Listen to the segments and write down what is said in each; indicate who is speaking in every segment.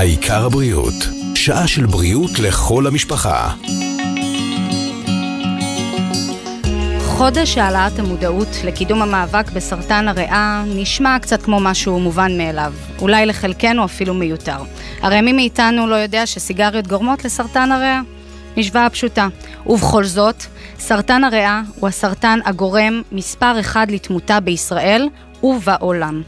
Speaker 1: העיקר הבריאות, שעה של בריאות לכל המשפחה.
Speaker 2: חודש העלאת המודעות לקידום המאבק בסרטן הריאה נשמע קצת כמו משהו מובן מאליו, אולי לחלקנו אפילו מיותר. הרי מי מאיתנו לא יודע שסיגריות גורמות לסרטן הריאה? משוואה פשוטה. ובכל זאת, סרטן הריאה הוא הסרטן הגורם מספר אחד לתמותה בישראל ובעולם.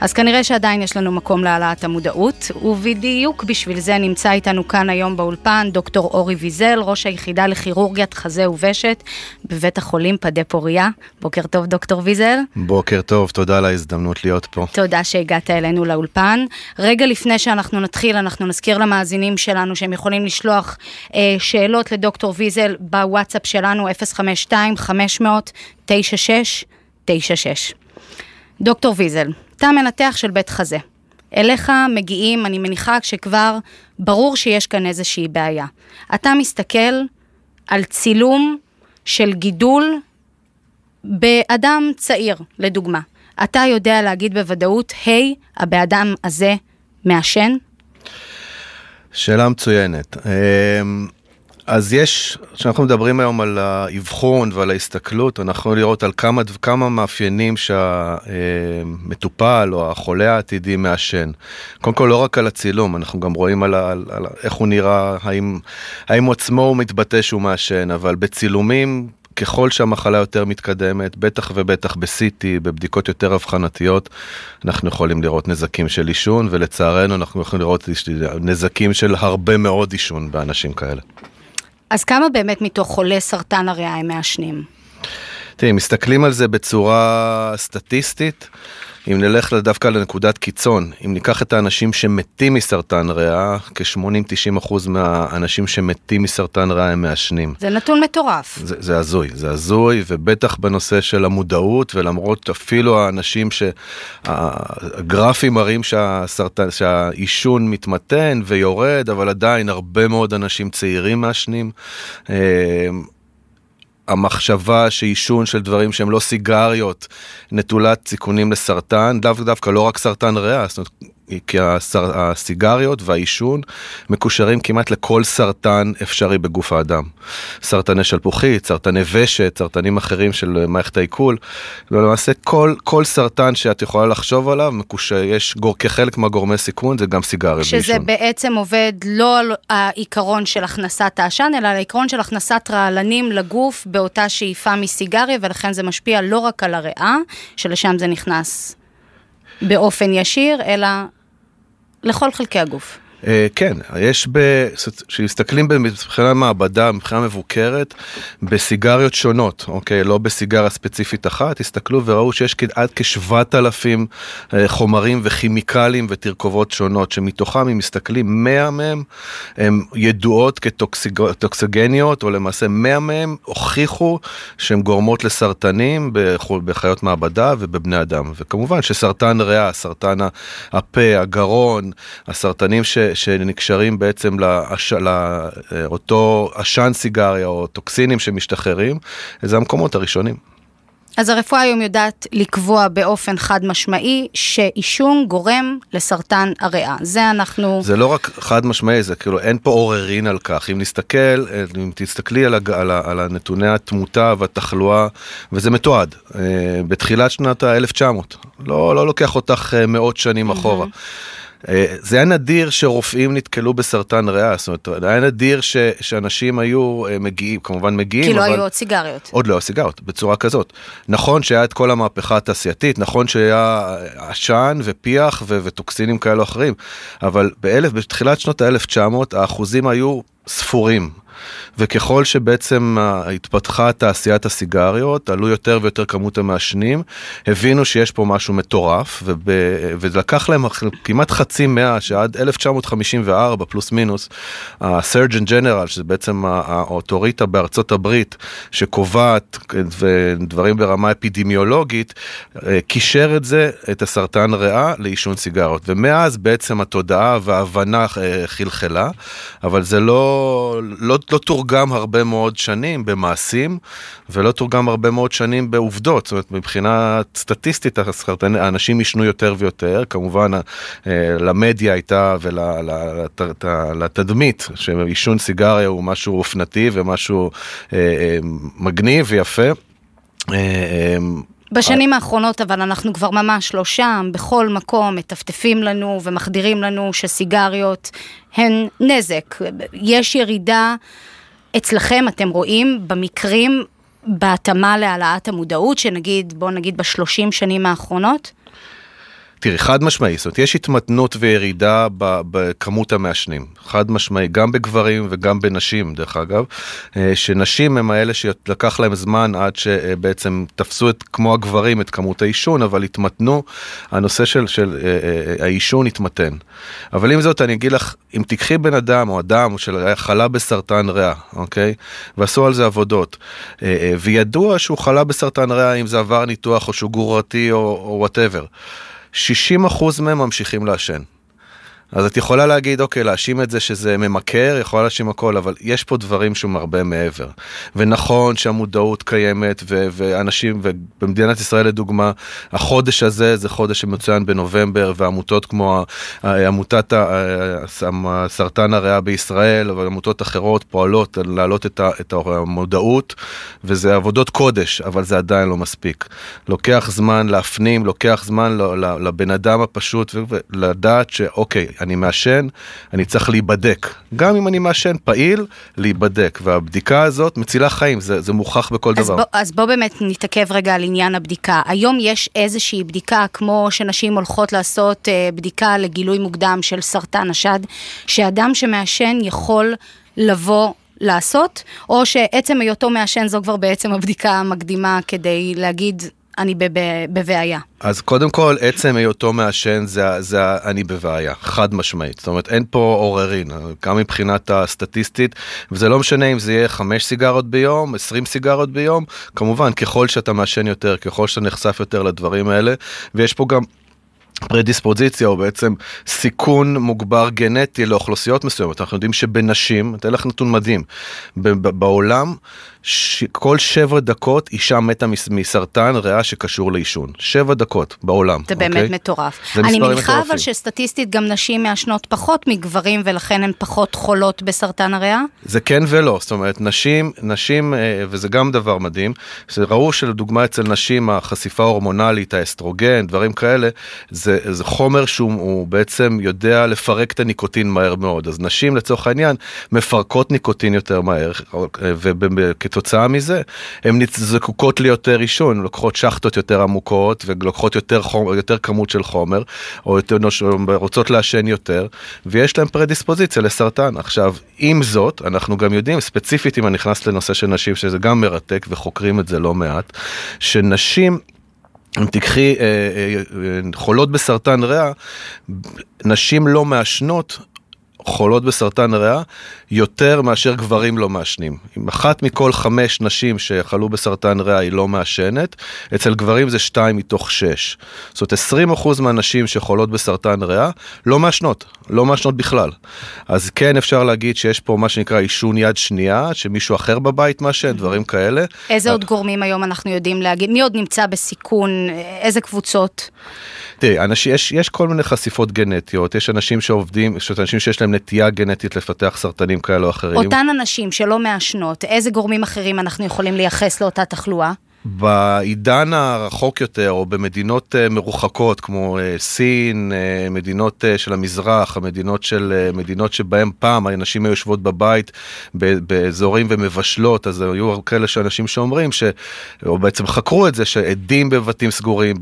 Speaker 2: אז כנראה שעדיין יש לנו מקום להעלאת המודעות, ובדיוק בשביל זה נמצא איתנו כאן היום באולפן דוקטור אורי ויזל, ראש היחידה לכירורגיית חזה ובשת בבית החולים פדה פוריה. בוקר טוב דוקטור ויזל.
Speaker 3: בוקר טוב, תודה על ההזדמנות להיות פה.
Speaker 2: תודה שהגעת אלינו לאולפן. רגע לפני שאנחנו נתחיל, אנחנו נזכיר למאזינים שלנו שהם יכולים לשלוח אה, שאלות לדוקטור ויזל בוואטסאפ שלנו 052-500-9696. דוקטור ויזל, אתה מנתח של בית חזה. אליך מגיעים, אני מניחה שכבר ברור שיש כאן איזושהי בעיה. אתה מסתכל על צילום של גידול באדם צעיר, לדוגמה. אתה יודע להגיד בוודאות, היי, hey, הבאדם הזה מעשן?
Speaker 3: שאלה מצוינת. אז יש, כשאנחנו מדברים היום על האבחון ועל ההסתכלות, אנחנו יכולים לראות על כמה, כמה מאפיינים שהמטופל או החולה העתידי מעשן. קודם כל, לא רק על הצילום, אנחנו גם רואים על, על, על איך הוא נראה, האם, האם עצמו הוא מתבטא שהוא מעשן, אבל בצילומים, ככל שהמחלה יותר מתקדמת, בטח ובטח ב-CT, בבדיקות יותר אבחנתיות, אנחנו יכולים לראות נזקים של עישון, ולצערנו אנחנו יכולים לראות נזקים של הרבה מאוד עישון באנשים כאלה.
Speaker 2: אז כמה באמת מתוך חולי סרטן הריאה הם מעשנים?
Speaker 3: תראי, מסתכלים על זה בצורה סטטיסטית. אם נלך דווקא לנקודת קיצון, אם ניקח את האנשים שמתים מסרטן ריאה, כ-80-90% מהאנשים שמתים מסרטן ריאה הם מעשנים.
Speaker 2: זה נתון מטורף.
Speaker 3: זה, זה הזוי, זה הזוי, ובטח בנושא של המודעות, ולמרות אפילו האנשים שהגרפים מראים שהסרטן, שהעישון מתמתן ויורד, אבל עדיין הרבה מאוד אנשים צעירים מעשנים. המחשבה שעישון של דברים שהם לא סיגריות נטולת סיכונים לסרטן, דווקא דווקא לא רק סרטן ריאה, זאת אומרת כי הסר, הסיגריות והעישון מקושרים כמעט לכל סרטן אפשרי בגוף האדם. סרטני שלפוחית, סרטני ושת, סרטנים אחרים של מערכת העיכול, ולמעשה כל, כל סרטן שאת יכולה לחשוב עליו, מקושר, יש גור, כחלק מהגורמי סיכון זה גם סיגריות ועישון.
Speaker 2: שזה בעצם עובד לא על העיקרון של הכנסת העשן, אלא על העיקרון של הכנסת רעלנים לגוף באותה שאיפה מסיגריה, ולכן זה משפיע לא רק על הריאה, שלשם זה נכנס. באופן ישיר, אלא לכל חלקי הגוף.
Speaker 3: אה, כן, יש, כשמסתכלים מבחינה מעבדה, מבחינה מבוקרת, בסיגריות שונות, אוקיי? לא בסיגריה ספציפית אחת, הסתכלו וראו שיש עד כ-7,000 אה, חומרים וכימיקלים ותרכובות שונות, שמתוכם, אם מסתכלים, 100 מהם הן ידועות כטוקסגניות, או למעשה 100 מהם הוכיחו שהן גורמות לסרטנים בחיות מעבדה ובבני אדם. וכמובן שסרטן ריאה, סרטן הפה, הגרון, הסרטנים ש... שנקשרים בעצם לאש, לאותו עשן סיגריה או טוקסינים שמשתחררים, זה המקומות הראשונים.
Speaker 2: אז הרפואה היום יודעת לקבוע באופן חד משמעי שעישון גורם לסרטן הריאה. זה אנחנו...
Speaker 3: זה לא רק חד משמעי, זה כאילו אין פה עוררין על כך. אם נסתכל, אם תסתכלי על, הג, על, על הנתוני התמותה והתחלואה, וזה מתועד, אה, בתחילת שנת ה-1900, לא, לא לוקח אותך אה, מאות שנים אחורה. Mm-hmm. אה, זה היה נדיר שרופאים נתקלו בסרטן ריאה, זאת אומרת, היה נדיר ש, שאנשים היו אה, מגיעים, כמובן מגיעים,
Speaker 2: כי לא היו עוד סיגריות.
Speaker 3: עוד לא היו סיגריות, בצורה כזאת. נכון שהיה את כל המהפכה התעשייתית, נכון שהיה עשן ופיח ו, וטוקסינים כאלו אחרים, אבל באלף, בתחילת שנות ה-1900 האחוזים היו ספורים. וככל שבעצם התפתחה תעשיית הסיגריות, עלו יותר ויותר כמות המעשנים, הבינו שיש פה משהו מטורף, וב... ולקח להם כמעט חצי מאה, שעד 1954 פלוס מינוס, ה-surgeon general, שזה בעצם האוטוריטה בארצות הברית, שקובעת דברים ברמה אפידמיולוגית, קישר את זה, את הסרטן ריאה, לעישון סיגריות. ומאז בעצם התודעה וההבנה אה, חלחלה, אבל זה לא, לא לא תורגם הרבה מאוד שנים במעשים, ולא תורגם הרבה מאוד שנים בעובדות. זאת אומרת, מבחינה סטטיסטית, האנשים עישנו יותר ויותר, כמובן למדיה הייתה ולתדמית, שעישון סיגריה הוא משהו אופנתי ומשהו מגניב ויפה.
Speaker 2: בשנים האחרונות אבל אנחנו כבר ממש לא שם, בכל מקום מטפטפים לנו ומחדירים לנו שסיגריות הן נזק. יש ירידה אצלכם, אתם רואים, במקרים, בהתאמה להעלאת המודעות, שנגיד, בוא נגיד בשלושים שנים האחרונות?
Speaker 3: תראי, חד משמעי, זאת אומרת, יש התמתנות וירידה בכמות המעשנים. חד משמעי, גם בגברים וגם בנשים, דרך אגב, אה, שנשים הם האלה שלקח להם זמן עד שבעצם תפסו את, כמו הגברים את כמות העישון, אבל התמתנו, הנושא של, של אה, אה, העישון התמתן. אבל עם זאת, אני אגיד לך, אם תיקחי בן אדם או אדם שחלה בסרטן ריאה, אוקיי? ועשו על זה עבודות, וידוע שהוא חלה בסרטן ריאה, אם זה עבר ניתוח או שהוא גרורתי או whatever. 60% מהם ממשיכים לעשן. אז את יכולה להגיד, אוקיי, להאשים את זה שזה ממכר, יכולה להאשים הכל, אבל יש פה דברים שהם הרבה מעבר. ונכון שהמודעות קיימת, ו- ואנשים, ובמדינת ישראל לדוגמה, החודש הזה זה חודש שמצוין בנובמבר, ועמותות כמו עמותת סרטן הריאה בישראל, ועמותות אחרות פועלות להעלות את, את המודעות, וזה עבודות קודש, אבל זה עדיין לא מספיק. לוקח זמן להפנים, לוקח זמן לבן אדם הפשוט, ולדעת שאוקיי, אני מעשן, אני צריך להיבדק. גם אם אני מעשן פעיל, להיבדק. והבדיקה הזאת מצילה חיים, זה, זה מוכח בכל
Speaker 2: אז
Speaker 3: דבר.
Speaker 2: בוא, אז בוא באמת נתעכב רגע על עניין הבדיקה. היום יש איזושהי בדיקה, כמו שנשים הולכות לעשות אה, בדיקה לגילוי מוקדם של סרטן השד, שאדם שמעשן יכול לבוא לעשות, או שעצם היותו מעשן זו כבר בעצם הבדיקה המקדימה כדי להגיד אני בבעיה.
Speaker 3: אז קודם כל, עצם היותו מעשן זה, זה אני בבעיה, חד משמעית. זאת אומרת, אין פה עוררין, גם מבחינת הסטטיסטית, וזה לא משנה אם זה יהיה 5 סיגרות ביום, 20 סיגרות ביום, כמובן, ככל שאתה מעשן יותר, ככל שאתה נחשף יותר לדברים האלה, ויש פה גם... פרדיספוזיציה או בעצם סיכון מוגבר גנטי לאוכלוסיות מסוימות. אנחנו יודעים שבנשים, אתן לך נתון מדהים, בעולם כל שבע דקות אישה מתה מסרטן ריאה שקשור לעישון. שבע דקות בעולם.
Speaker 2: זה באמת אוקיי? מטורף. אני מניחה אבל שסטטיסטית גם נשים מעשנות פחות מגברים ולכן הן פחות חולות בסרטן הריאה?
Speaker 3: זה כן ולא, זאת אומרת נשים, נשים, אה, וזה גם דבר מדהים, שראו שלדוגמה אצל נשים החשיפה ההורמונלית, האסטרוגן, דברים כאלה, זה, זה חומר שהוא בעצם יודע לפרק את הניקוטין מהר מאוד. אז נשים לצורך העניין מפרקות ניקוטין יותר מהר, אה, וכתוצאה כתוצאה מזה, הן זקוקות ליותר עישון, לוקחות שחטות יותר עמוקות ולוקחות יותר, חומר, יותר כמות של חומר, או יותר, רוצות לעשן יותר, ויש להן פרדיספוזיציה לסרטן. עכשיו, עם זאת, אנחנו גם יודעים, ספציפית אם אני נכנס לנושא של נשים, שזה גם מרתק וחוקרים את זה לא מעט, שנשים... אם תיקחי אה, אה, חולות בסרטן ריאה, נשים לא מעשנות חולות בסרטן ריאה יותר מאשר גברים לא מעשנים. אם אחת מכל חמש נשים שחלו בסרטן ריאה היא לא מעשנת, אצל גברים זה שתיים מתוך שש. זאת אומרת 20 אחוז מהנשים שחולות בסרטן ריאה לא מעשנות, לא מעשנות בכלל. אז כן אפשר להגיד שיש פה מה שנקרא עישון יד שנייה, שמישהו אחר בבית מעשן, דברים כאלה.
Speaker 2: איזה עוד גורמים היום אנחנו יודעים להגיד? מי עוד נמצא בסיכון? איזה קבוצות?
Speaker 3: תראי, יש, יש כל מיני חשיפות גנטיות, יש אנשים שעובדים, יש אנשים שיש להם נטייה גנטית לפתח סרטנים כאלה או אחרים.
Speaker 2: אותן אנשים שלא מעשנות, איזה גורמים אחרים אנחנו יכולים לייחס לאותה תחלואה?
Speaker 3: בעידן הרחוק יותר, או במדינות אה, מרוחקות כמו אה, סין, אה, מדינות של המזרח, המדינות של, מדינות שבהם פעם האנשים היו יושבות בבית באזורים ומבשלות, אז היו כאלה שאנשים שאומרים, ש, או בעצם חקרו את זה, שעדים בבתים סגורים,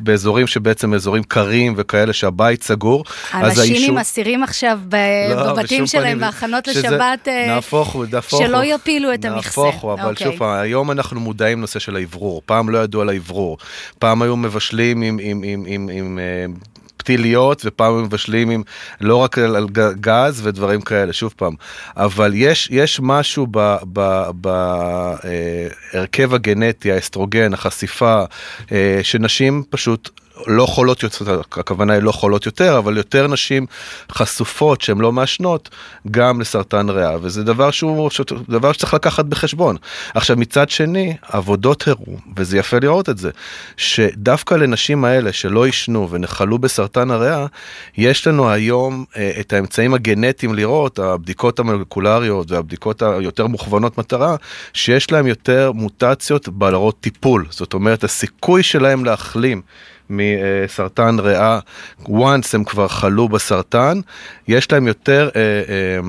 Speaker 3: באזורים שבעצם אזורים קרים וכאלה שהבית סגור.
Speaker 2: אנשים האישור... עם אסירים עכשיו ב... לא, בבתים שלהם בהכנות לשבת,
Speaker 3: נהפוך הוא, נהפוך הוא.
Speaker 2: שלא יפילו את המכסה.
Speaker 3: נהפוך הוא, אבל okay. אוקיי. שוב פעם, היום אנחנו מודעים לנושא של האוורור. פעם לא ידעו על האוורור. פעם היו מבשלים עם, עם, עם, עם, עם uh, פתיליות, ופעם מבשלים עם לא רק על, על גז ודברים כאלה, שוב פעם. אבל יש, יש משהו בהרכב uh, הגנטי, האסטרוגן, החשיפה, uh, שנשים פשוט לא חולות יותר, הכוונה היא לא חולות יותר, אבל יותר נשים חשופות שהן לא מעשנות גם לסרטן ריאה, וזה דבר שהוא, דבר שצריך לקחת בחשבון. עכשיו מצד שני, עבודות הראו, וזה יפה לראות את זה, שדווקא לנשים האלה שלא עישנו ונחלו בסרטן הריאה, יש לנו היום אה, את האמצעים הגנטיים לראות, הבדיקות המולקולריות והבדיקות היותר מוכוונות מטרה, שיש להם יותר מוטציות בעלרות טיפול. זאת אומרת, הסיכוי שלהם להחלים מסרטן ריאה, once הם כבר חלו בסרטן, יש להם יותר... אה, אה,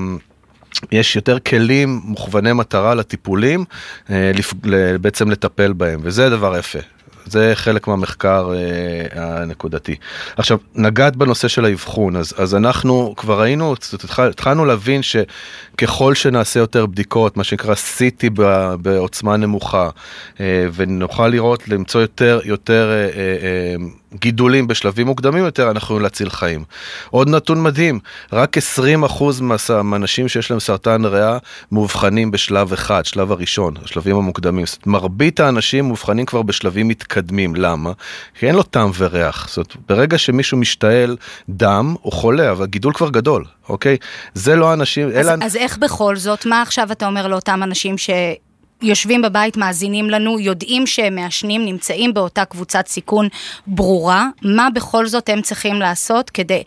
Speaker 3: יש יותר כלים מוכווני מטרה לטיפולים, אה, בעצם לטפל בהם, וזה דבר יפה. זה חלק מהמחקר אה, הנקודתי. עכשיו, נגעת בנושא של האבחון, אז, אז אנחנו כבר ראינו, התחלנו להבין שככל שנעשה יותר בדיקות, מה שנקרא CT בעוצמה נמוכה, אה, ונוכל לראות, למצוא יותר, יותר אה, אה, גידולים בשלבים מוקדמים יותר, אנחנו יכולים להציל חיים. עוד נתון מדהים, רק 20% מהאנשים שיש להם סרטן ריאה מאובחנים בשלב אחד, שלב הראשון, השלבים המוקדמים. זאת אומרת, מרבית האנשים מאובחנים כבר בשלבים מתקדמים, למה? כי אין לו טעם וריח. זאת אומרת, ברגע שמישהו משתעל דם, הוא חולה, אבל הגידול כבר גדול, אוקיי? זה לא אנשים,
Speaker 2: אז, אלא... אז איך בכל זאת, מה עכשיו אתה אומר לאותם אנשים ש... יושבים בבית, מאזינים לנו, יודעים שהם מעשנים, נמצאים באותה קבוצת סיכון ברורה, מה בכל זאת הם צריכים לעשות כדי,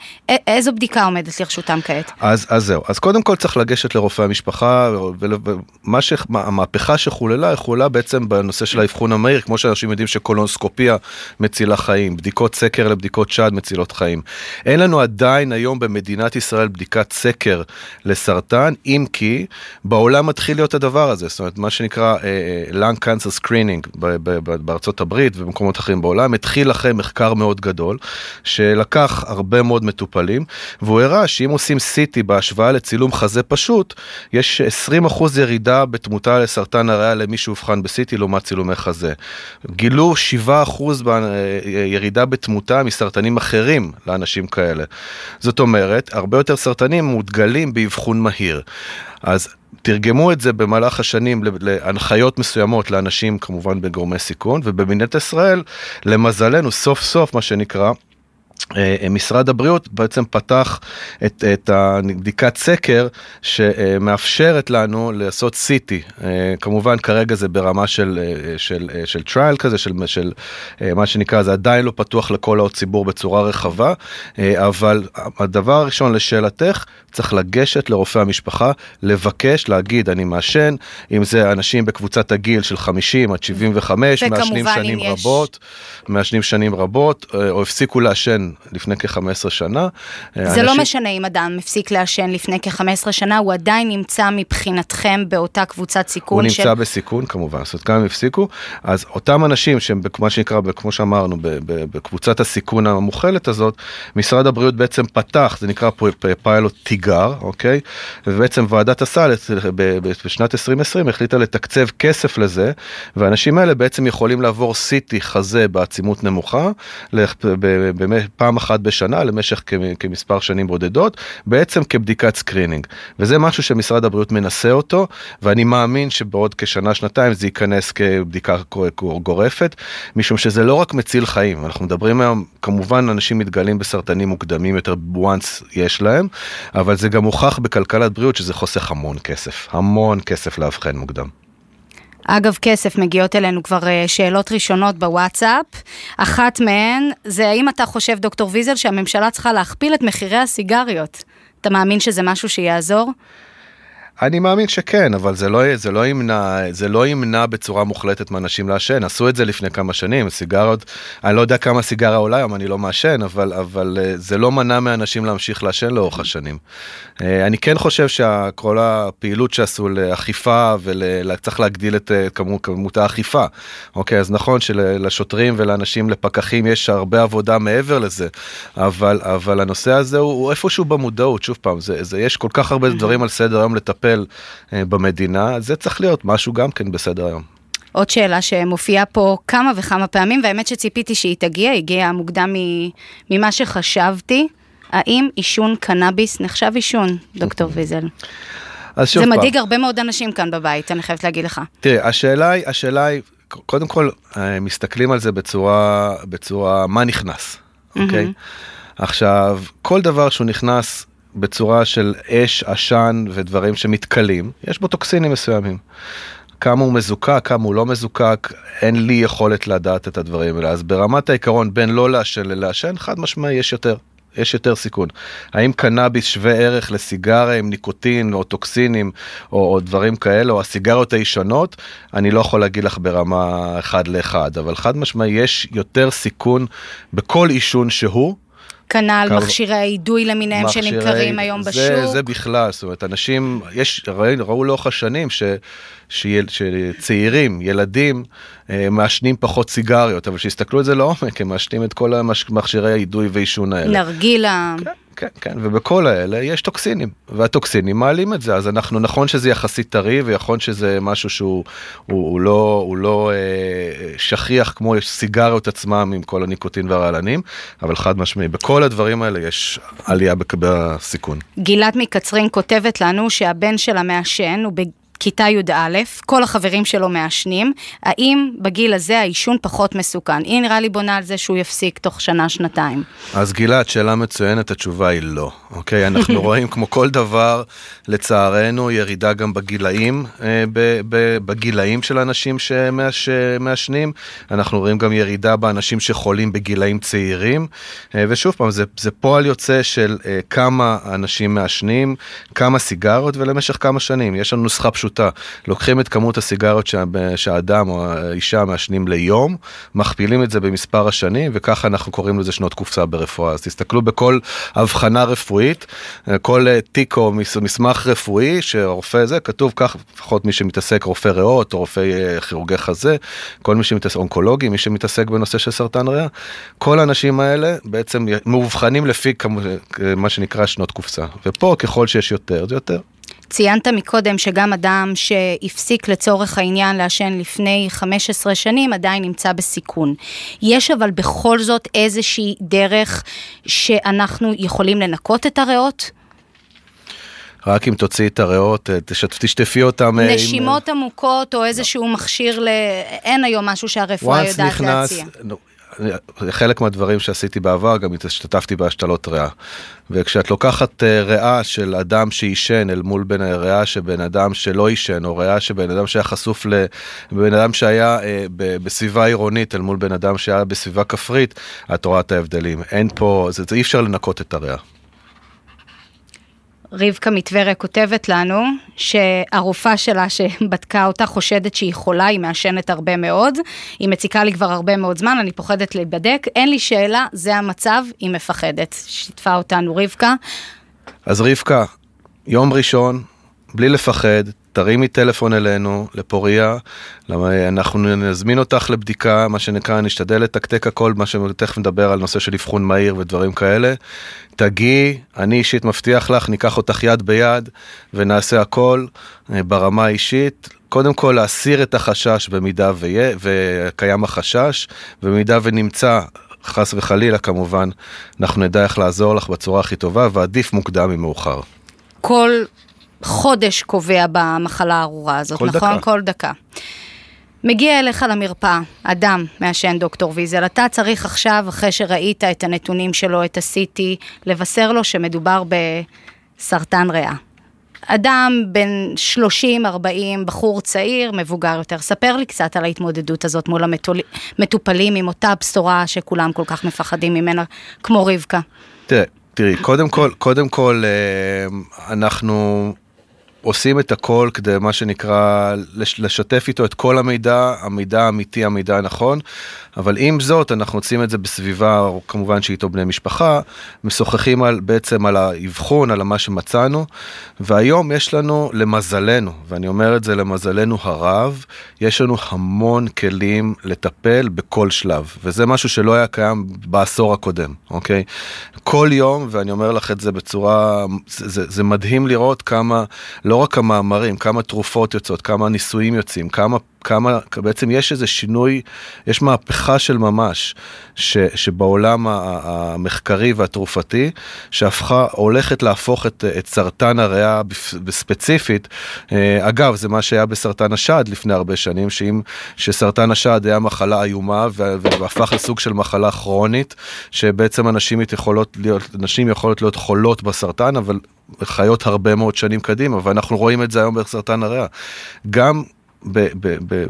Speaker 2: איזו בדיקה עומדת לרשותם כעת?
Speaker 3: אז, אז זהו, אז קודם כל צריך לגשת לרופא המשפחה, ומה שהמהפכה שחוללה, היא חוללה בעצם בנושא של האבחון המהיר, כמו שאנשים יודעים שקולונוסקופיה מצילה חיים, בדיקות סקר לבדיקות שד מצילות חיים. אין לנו עדיין היום במדינת ישראל בדיקת סקר לסרטן, אם כי בעולם מתחיל להיות הדבר הזה, זאת אומרת, מה שנקרא... שנקרא lung cancer screening בארצות הברית ובמקומות אחרים בעולם, התחיל אחרי מחקר מאוד גדול, שלקח הרבה מאוד מטופלים, והוא הראה שאם עושים CT בהשוואה לצילום חזה פשוט, יש 20% ירידה בתמותה לסרטן הריאה למי שאובחן ב-CT לעומת צילומי חזה. גילו 7% ירידה בתמותה מסרטנים אחרים לאנשים כאלה. זאת אומרת, הרבה יותר סרטנים מתגלים באבחון מהיר. אז תרגמו את זה במהלך השנים להנחיות מסוימות לאנשים כמובן בגורמי סיכון ובמדינת ישראל למזלנו סוף סוף מה שנקרא משרד הבריאות בעצם פתח את, את הבדיקת סקר שמאפשרת לנו לעשות CT. אה, כמובן כרגע זה ברמה של, אה, של, של trial כזה, של, של מה שנקרא, זה עדיין לא פתוח לכל הציבור בצורה רחבה, אבל הדבר הראשון לשאלתך, צריך לגשת לרופא המשפחה, לבקש, להגיד אני מעשן, אם זה אנשים בקבוצת הגיל של 50 עד 75, מעשנים שנים יש... רבות, מעשנים שנים רבות, או הפסיקו לעשן לפני כ-15 שנה.
Speaker 2: זה לא אנשים... לא משנה אם אדם הפסיק לעשן לפני כ-15 שנה, הוא עדיין נמצא מבחינתכם באותה קבוצת סיכון.
Speaker 3: הוא של... נמצא בסיכון כמובן, זאת אומרת, גם אם הפסיקו, אז אותם אנשים שהם, מה שנקרא, כמו שאמרנו, בקבוצת הסיכון המוכללת הזאת, משרד הבריאות בעצם פתח, זה נקרא פיילוט תיגר, אוקיי? ובעצם ועדת הסל בשנת 2020 החליטה לתקצב כסף לזה, והאנשים האלה בעצם יכולים לעבור CT חזה בעצימות נמוכה, פעם אחת בשנה למשך כמספר שנים בודדות, בעצם כבדיקת screening. וזה משהו שמשרד הבריאות מנסה אותו, ואני מאמין שבעוד כשנה, שנתיים זה ייכנס כבדיקה גורפת, משום שזה לא רק מציל חיים, אנחנו מדברים היום, כמובן אנשים מתגלים בסרטנים מוקדמים יותר, once יש להם, אבל זה גם הוכח בכלכלת בריאות שזה חוסך המון כסף, המון כסף לאבחן מוקדם.
Speaker 2: אגב כסף, מגיעות אלינו כבר אה, שאלות ראשונות בוואטסאפ. אחת מהן זה האם אתה חושב, דוקטור ויזל, שהממשלה צריכה להכפיל את מחירי הסיגריות? אתה מאמין שזה משהו שיעזור?
Speaker 3: אני מאמין שכן, אבל זה לא, זה לא, ימנע, זה לא ימנע בצורה מוחלטת מאנשים לעשן. עשו את זה לפני כמה שנים, סיגרות, אני לא יודע כמה סיגרה עולה היום, אני לא מעשן, אבל, אבל אה, זה לא מנע מאנשים להמשיך לעשן לאורך השנים. אה, אני כן חושב שכל הפעילות שעשו לאכיפה וצריך להגדיל את אה, כמות, כמות האכיפה. אוקיי, אז נכון שלשוטרים ולאנשים, לפקחים, יש הרבה עבודה מעבר לזה, אבל, אבל הנושא הזה הוא, הוא איפשהו במודעות, שוב פעם, זה, זה, יש כל כך הרבה דברים על סדר היום לטפל במדינה, זה צריך להיות משהו גם כן בסדר היום.
Speaker 2: עוד שאלה שמופיעה פה כמה וכמה פעמים, והאמת שציפיתי שהיא תגיע, הגיעה מוקדם ממה שחשבתי. האם עישון קנאביס נחשב עישון, דוקטור ויזל? זה מדאיג הרבה מאוד אנשים כאן בבית, אני חייבת להגיד לך.
Speaker 3: תראה, השאלה היא, השאלה היא, קודם כל, אה, מסתכלים על זה בצורה, בצורה, מה נכנס, אוקיי? עכשיו, כל דבר שהוא נכנס בצורה של אש, עשן ודברים שמתכלים, יש בו טוקסינים מסוימים. כמה הוא מזוקק, כמה הוא לא מזוקק, אין לי יכולת לדעת את הדברים האלה. אז ברמת העיקרון בין לא לעשן ללעשן, חד משמעי יש יותר. יש יותר סיכון. האם קנאביס שווה ערך לסיגריה עם ניקוטין או טוקסינים או, או דברים כאלה, או הסיגריות הישנות, אני לא יכול להגיד לך ברמה אחד לאחד, אבל חד משמעי יש יותר סיכון בכל עישון שהוא.
Speaker 2: כנ"ל קו... מכשירי האידוי למיניהם מכשירי... שנמכרים היום
Speaker 3: זה,
Speaker 2: בשוק.
Speaker 3: זה בכלל, זאת אומרת, אנשים, יש, ראו, ראו לאורך השנים ש... שצעירים, ילדים, אה, מעשנים פחות סיגריות, אבל שיסתכלו על זה לעומק, הם מעשנים את כל מכשירי האידוי ועישון האלה.
Speaker 2: נרגילה.
Speaker 3: כן, כן, כן, ובכל האלה יש טוקסינים, והטוקסינים מעלים את זה, אז אנחנו, נכון שזה יחסית טרי, ויכול שזה משהו שהוא הוא, הוא לא, הוא לא אה, שכיח כמו סיגריות עצמם עם כל הניקוטין והרעלנים, אבל חד משמעי, בכל הדברים האלה יש עלייה בסיכון.
Speaker 2: גילת מקצרין כותבת לנו שהבן שלה מעשן, הוא כיתה י"א, כל החברים שלו מעשנים, האם בגיל הזה העישון פחות מסוכן? היא נראה לי בונה על זה שהוא יפסיק תוך שנה-שנתיים.
Speaker 3: אז גלעד, שאלה מצוינת, התשובה היא לא. אוקיי, אנחנו רואים כמו כל דבר, לצערנו, ירידה גם בגילאים, אה, בגילאים של אנשים שמעשנים. אנחנו רואים גם ירידה באנשים שחולים בגילאים צעירים. אה, ושוב פעם, זה, זה פועל יוצא של אה, כמה אנשים מעשנים, כמה סיגרות ולמשך כמה שנים. יש לנו נוסחה פשוטה. פשוטה. לוקחים את כמות הסיגריות שהאדם או האישה מעשנים ליום, מכפילים את זה במספר השנים, וככה אנחנו קוראים לזה שנות קופסה ברפואה. אז תסתכלו בכל הבחנה רפואית, כל תיק או מסמך רפואי שרופא זה, כתוב כך, לפחות מי שמתעסק, רופא ריאות או רופא אה, כירורגי חזה, כל מי שמתעסק, אונקולוגי, מי שמתעסק בנושא של סרטן ריאה, כל האנשים האלה בעצם מאובחנים לפי מה שנקרא שנות קופסה. ופה ככל שיש יותר, זה יותר.
Speaker 2: ציינת מקודם שגם אדם שהפסיק לצורך העניין לעשן לפני 15 שנים עדיין נמצא בסיכון. יש אבל בכל זאת איזושהי דרך שאנחנו יכולים לנקות את הריאות?
Speaker 3: רק אם תוציאי את הריאות, אה, תשטפי אותם.
Speaker 2: אה, נשימות עם... עמוקות או איזשהו מכשיר ל... אין היום משהו שהרפואה יודעת נכנס, להציע.
Speaker 3: חלק מהדברים שעשיתי בעבר, גם השתתפתי בהשתלות ריאה. וכשאת לוקחת אה, ריאה של אדם שעישן אל מול בין ריאה של בן אדם שלא עישן, או ריאה של בן אדם שהיה חשוף לבן אדם שהיה אה, בסביבה עירונית אל מול בן אדם שהיה בסביבה כפרית, את רואה את ההבדלים. אין פה, זה, זה אי אפשר לנקות את הריאה.
Speaker 2: רבקה מטבריה כותבת לנו שהרופאה שלה שבדקה אותה חושדת שהיא חולה, היא מעשנת הרבה מאוד, היא מציקה לי כבר הרבה מאוד זמן, אני פוחדת להיבדק, אין לי שאלה, זה המצב, היא מפחדת. שיתפה אותנו רבקה.
Speaker 3: אז רבקה, יום ראשון, בלי לפחד, תרימי טלפון אלינו, לפוריה, אנחנו נזמין אותך לבדיקה, מה שנקרא, נשתדל לתקתק הכל, מה שתכף נדבר על נושא של אבחון מהיר ודברים כאלה. תגיעי, אני אישית מבטיח לך, ניקח אותך יד ביד ונעשה הכל אה, ברמה האישית. קודם כל להסיר את החשש במידה ויה, וקיים החשש, ובמידה ונמצא חס וחלילה כמובן, אנחנו נדע איך לעזור לך בצורה הכי טובה, ועדיף מוקדם ממאוחר.
Speaker 2: כל חודש קובע במחלה הארורה הזאת, כל נכון? דקה. כל דקה. מגיע אליך למרפאה, אדם מעשן דוקטור ויזל, אתה צריך עכשיו, אחרי שראית את הנתונים שלו, את ה-CT, לבשר לו שמדובר בסרטן ריאה. אדם בן 30-40, בחור צעיר, מבוגר יותר. ספר לי קצת על ההתמודדות הזאת מול המטופלים עם אותה בשורה שכולם כל כך מפחדים ממנה, כמו רבקה.
Speaker 3: תראה, תראי, קודם כל, קודם כל, אה, אנחנו עושים את הכל כדי מה שנקרא לשתף איתו את כל המידע, המידע האמיתי, המידע הנכון, אבל עם זאת אנחנו עושים את זה בסביבה, כמובן שאיתו בני משפחה, משוחחים על, בעצם על האבחון, על מה שמצאנו, והיום יש לנו, למזלנו, ואני אומר את זה למזלנו הרב, יש לנו המון כלים לטפל בכל שלב, וזה משהו שלא היה קיים בעשור הקודם, אוקיי? כל יום, ואני אומר לך את זה בצורה, זה, זה, זה מדהים לראות כמה, לא לא רק המאמרים, כמה תרופות יוצאות, כמה ניסויים יוצאים, כמה כמה, בעצם יש איזה שינוי, יש מהפכה של ממש, ש, שבעולם המחקרי והתרופתי, שהפכה, הולכת להפוך את, את סרטן הריאה בספציפית, אה, אגב, זה מה שהיה בסרטן השד לפני הרבה שנים, שאם, שסרטן השד היה מחלה איומה והפך לסוג של מחלה כרונית, שבעצם אנשים יכולות להיות, נשים יכולות להיות חולות בסרטן, אבל חיות הרבה מאוד שנים קדימה, ואנחנו רואים את זה היום בסרטן הריאה. גם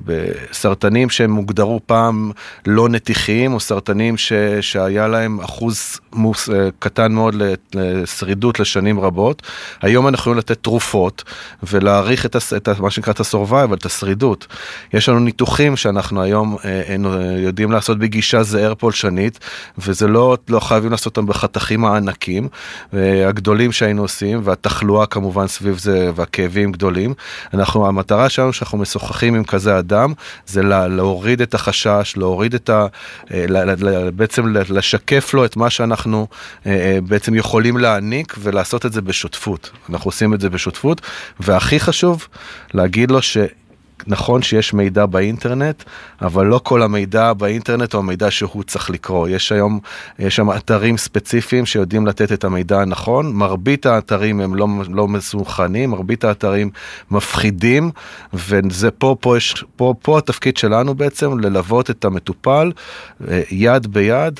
Speaker 3: בסרטנים שהם הוגדרו פעם לא נתיחיים, או סרטנים ש, שהיה להם אחוז מוס, אה, קטן מאוד לשרידות לשנים רבות. היום אנחנו יכולים לתת תרופות ולהעריך את, את מה שנקרא את ה-survival, את השרידות. יש לנו ניתוחים שאנחנו היום אה, אה, יודעים לעשות בגישה זהר פולשנית, וזה לא, לא חייבים לעשות אותם בחתכים הענקים הגדולים שהיינו עושים, והתחלואה כמובן סביב זה, והכאבים גדולים. אנחנו, המטרה שלנו שאנחנו משוחחים משוחחים עם כזה אדם, זה להוריד את החשש, להוריד את ה... אה, בעצם לשקף לו את מה שאנחנו אה, אה, בעצם יכולים להעניק ולעשות את זה בשותפות. אנחנו עושים את זה בשותפות, והכי חשוב, להגיד לו ש... נכון שיש מידע באינטרנט, אבל לא כל המידע באינטרנט הוא המידע שהוא צריך לקרוא. יש היום, יש שם אתרים ספציפיים שיודעים לתת את המידע הנכון, מרבית האתרים הם לא, לא מסונכנים, מרבית האתרים מפחידים, וזה פה, פה, יש, פה, פה התפקיד שלנו בעצם, ללוות את המטופל אה, יד ביד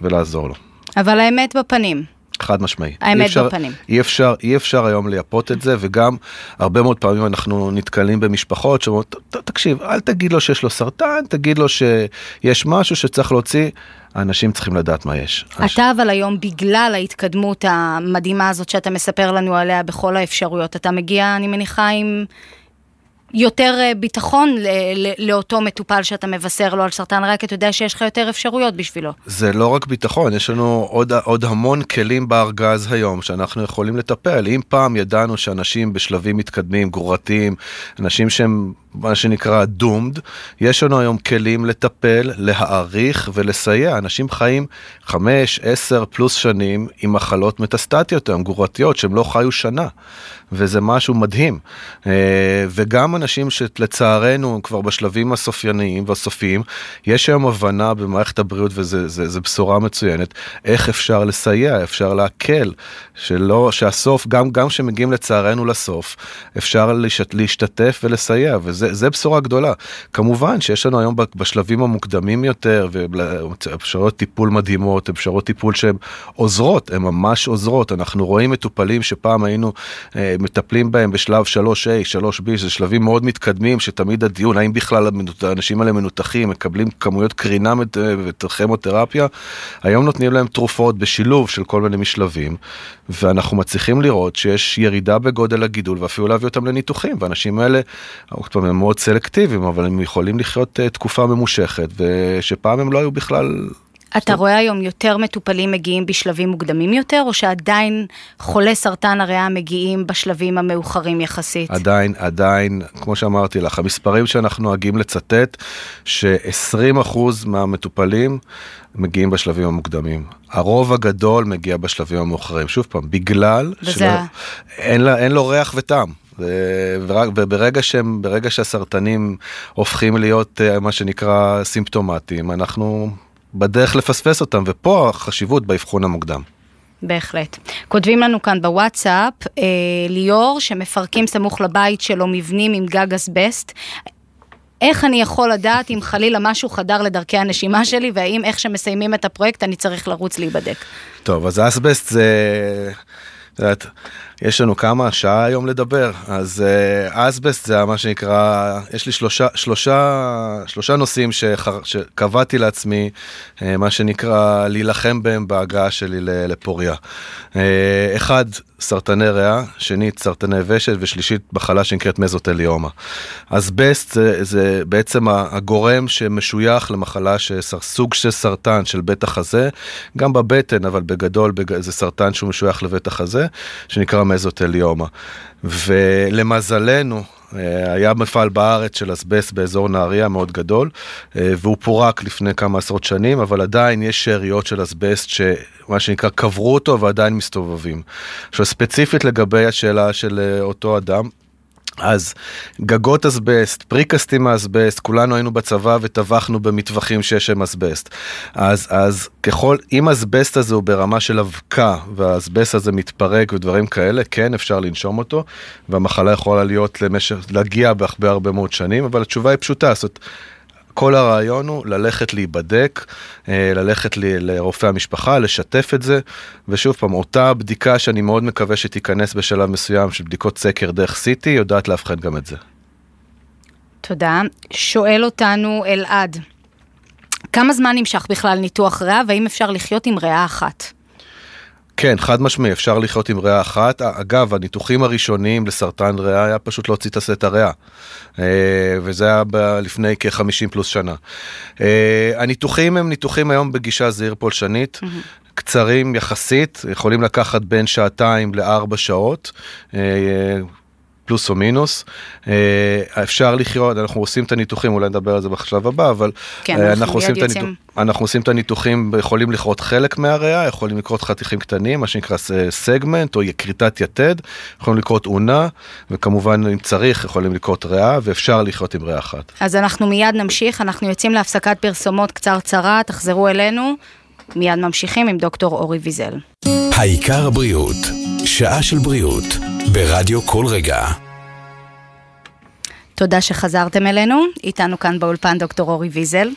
Speaker 3: ולעזור לו.
Speaker 2: אבל האמת בפנים.
Speaker 3: חד משמעי.
Speaker 2: האמת
Speaker 3: אפשר,
Speaker 2: בפנים.
Speaker 3: אי אפשר, אי אפשר היום לייפות את זה, וגם הרבה מאוד פעמים אנחנו נתקלים במשפחות שאומרות, תקשיב, אל תגיד לו שיש לו סרטן, תגיד לו שיש משהו שצריך להוציא. האנשים צריכים לדעת מה יש.
Speaker 2: אתה אבל היום, בגלל ההתקדמות המדהימה הזאת שאתה מספר לנו עליה בכל האפשרויות, אתה מגיע, אני מניחה, עם יותר אה, ביטחון לאותו מטופל שאתה מבשר לו על סרטן ריאה, כי אתה יודע שיש לך יותר אפשרויות בשבילו.
Speaker 3: זה לא רק ביטחון, יש לנו עוד, עוד המון כלים בארגז היום שאנחנו יכולים לטפל. אם פעם ידענו שאנשים בשלבים מתקדמים, גרורתיים, אנשים שהם מה שנקרא דומד, יש לנו היום כלים לטפל, להעריך ולסייע. אנשים חיים 5, 10 פלוס שנים עם מחלות מטסטטיות היום, גרורתיות, שהם לא חיו שנה. וזה משהו מדהים. אה, וגם אנשים שלצערנו כבר בשלבים הסופייניים והסופיים, יש היום הבנה במערכת הבריאות, וזו בשורה מצוינת, איך אפשר לסייע, אפשר להקל, שלא, שהסוף, גם כשמגיעים לצערנו לסוף, אפשר להשתתף ולסייע, וזה בשורה גדולה. כמובן שיש לנו היום בשלבים המוקדמים יותר, ואפשרויות טיפול מדהימות, אפשרויות טיפול שהן עוזרות, הן ממש עוזרות. אנחנו רואים מטופלים שפעם היינו אה, מטפלים בהם בשלב 3A, 3B, זה שלבים מאוד מתקדמים, שתמיד הדיון, האם בכלל האנשים האלה מנותחים, מקבלים כמויות קרינה וכימותרפיה, היום נותנים להם תרופות בשילוב של כל מיני משלבים, ואנחנו מצליחים לראות שיש ירידה בגודל הגידול ואפילו להביא אותם לניתוחים, והאנשים האלה, עוד פעם, הם מאוד סלקטיביים, אבל הם יכולים לחיות אה, תקופה ממושכת, ושפעם הם לא היו בכלל
Speaker 2: אתה רואה היום יותר מטופלים מגיעים בשלבים מוקדמים יותר, או שעדיין חולי סרטן הריאה מגיעים בשלבים המאוחרים יחסית?
Speaker 3: עדיין, עדיין, כמו שאמרתי לך, המספרים שאנחנו נוהגים לצטט, ש-20% מהמטופלים מגיעים בשלבים המוקדמים. הרוב הגדול מגיע בשלבים המאוחרים. שוב פעם, בגלל שאין לו ריח וטעם. וברגע שהם, ברגע שהסרטנים הופכים להיות אה, מה שנקרא סימפטומטיים, אנחנו בדרך לפספס אותם, ופה החשיבות באבחון המוקדם.
Speaker 2: בהחלט. כותבים לנו כאן בוואטסאפ, אה, ליאור, שמפרקים סמוך לבית שלו מבנים עם גג אסבסט. איך אני יכול לדעת אם חלילה משהו חדר לדרכי הנשימה שלי, והאם איך שמסיימים את הפרויקט אני צריך לרוץ להיבדק?
Speaker 3: טוב, אז אסבסט זה... את יודעת, יש לנו כמה, שעה היום לדבר, אז אה, אסבסט זה מה שנקרא, יש לי שלושה, שלושה, שלושה נושאים שחר, שקבעתי לעצמי, אה, מה שנקרא להילחם בהם בהגעה שלי לפוריה. אה, אחד, סרטני ריאה, שנית, סרטני ושת, ושלישית, מחלה שנקראת מזוטליומה. אסבסט זה, זה בעצם הגורם שמשוייך למחלה, סוג של סרטן של בית החזה, גם בבטן, אבל בגדול זה סרטן שהוא משוייך לבית החזה, שנקרא מזוטליומה. ולמזלנו, היה מפעל בארץ של אסבסט באזור נהריה מאוד גדול, והוא פורק לפני כמה עשרות שנים, אבל עדיין יש שאריות של אסבסט שמה שנקרא קברו אותו ועדיין מסתובבים. עכשיו ספציפית לגבי השאלה של אותו אדם, אז גגות אסבסט, פריקסטים מאסבסט, כולנו היינו בצבא וטבחנו במטווחים שיש שם אסבסט. אז, אז ככל, אם אסבסט הזה הוא ברמה של אבקה והאסבסט הזה מתפרק ודברים כאלה, כן אפשר לנשום אותו, והמחלה יכולה להיות למשך, להגיע בהרבה הרבה מאוד שנים, אבל התשובה היא פשוטה, זאת כל הרעיון הוא ללכת להיבדק, אה, ללכת לרופא המשפחה, לשתף את זה, ושוב פעם, אותה בדיקה שאני מאוד מקווה שתיכנס בשלב מסוים של בדיקות סקר דרך CT, יודעת לאבחן גם את זה.
Speaker 2: תודה. שואל אותנו אלעד, כמה זמן נמשך בכלל ניתוח ריאה, והאם אפשר לחיות עם ריאה אחת?
Speaker 3: כן, חד משמעי, אפשר לחיות עם ריאה אחת. אגב, הניתוחים הראשוניים לסרטן ריאה היה פשוט להוציא את הריאה. אה, וזה היה לפני כ-50 פלוס שנה. אה, הניתוחים הם ניתוחים היום בגישה זעיר פולשנית. קצרים יחסית, יכולים לקחת בין שעתיים לארבע שעות. פלוס או מינוס. אה, אפשר לחיות, אנחנו עושים את הניתוחים, אולי נדבר על זה בשלב הבא, אבל
Speaker 2: כן, אה, אנחנו, עושים
Speaker 3: הניתוח, אנחנו עושים את הניתוחים, יכולים לכרות חלק מהריאה, יכולים לקרות חתיכים קטנים, מה שנקרא סגמנט או כריתת יתד, יכולים לקרות אונה, וכמובן אם צריך יכולים לקרות ריאה, ואפשר לחיות עם ריאה אחת.
Speaker 2: אז אנחנו מיד נמשיך, אנחנו יוצאים להפסקת פרסומות קצרצרה, תחזרו אלינו, מיד ממשיכים עם דוקטור אורי ויזל.
Speaker 1: העיקר הבריאות, שעה של בריאות. ברדיו כל רגע.
Speaker 2: תודה שחזרתם אלינו, איתנו כאן באולפן דוקטור אורי ויזל.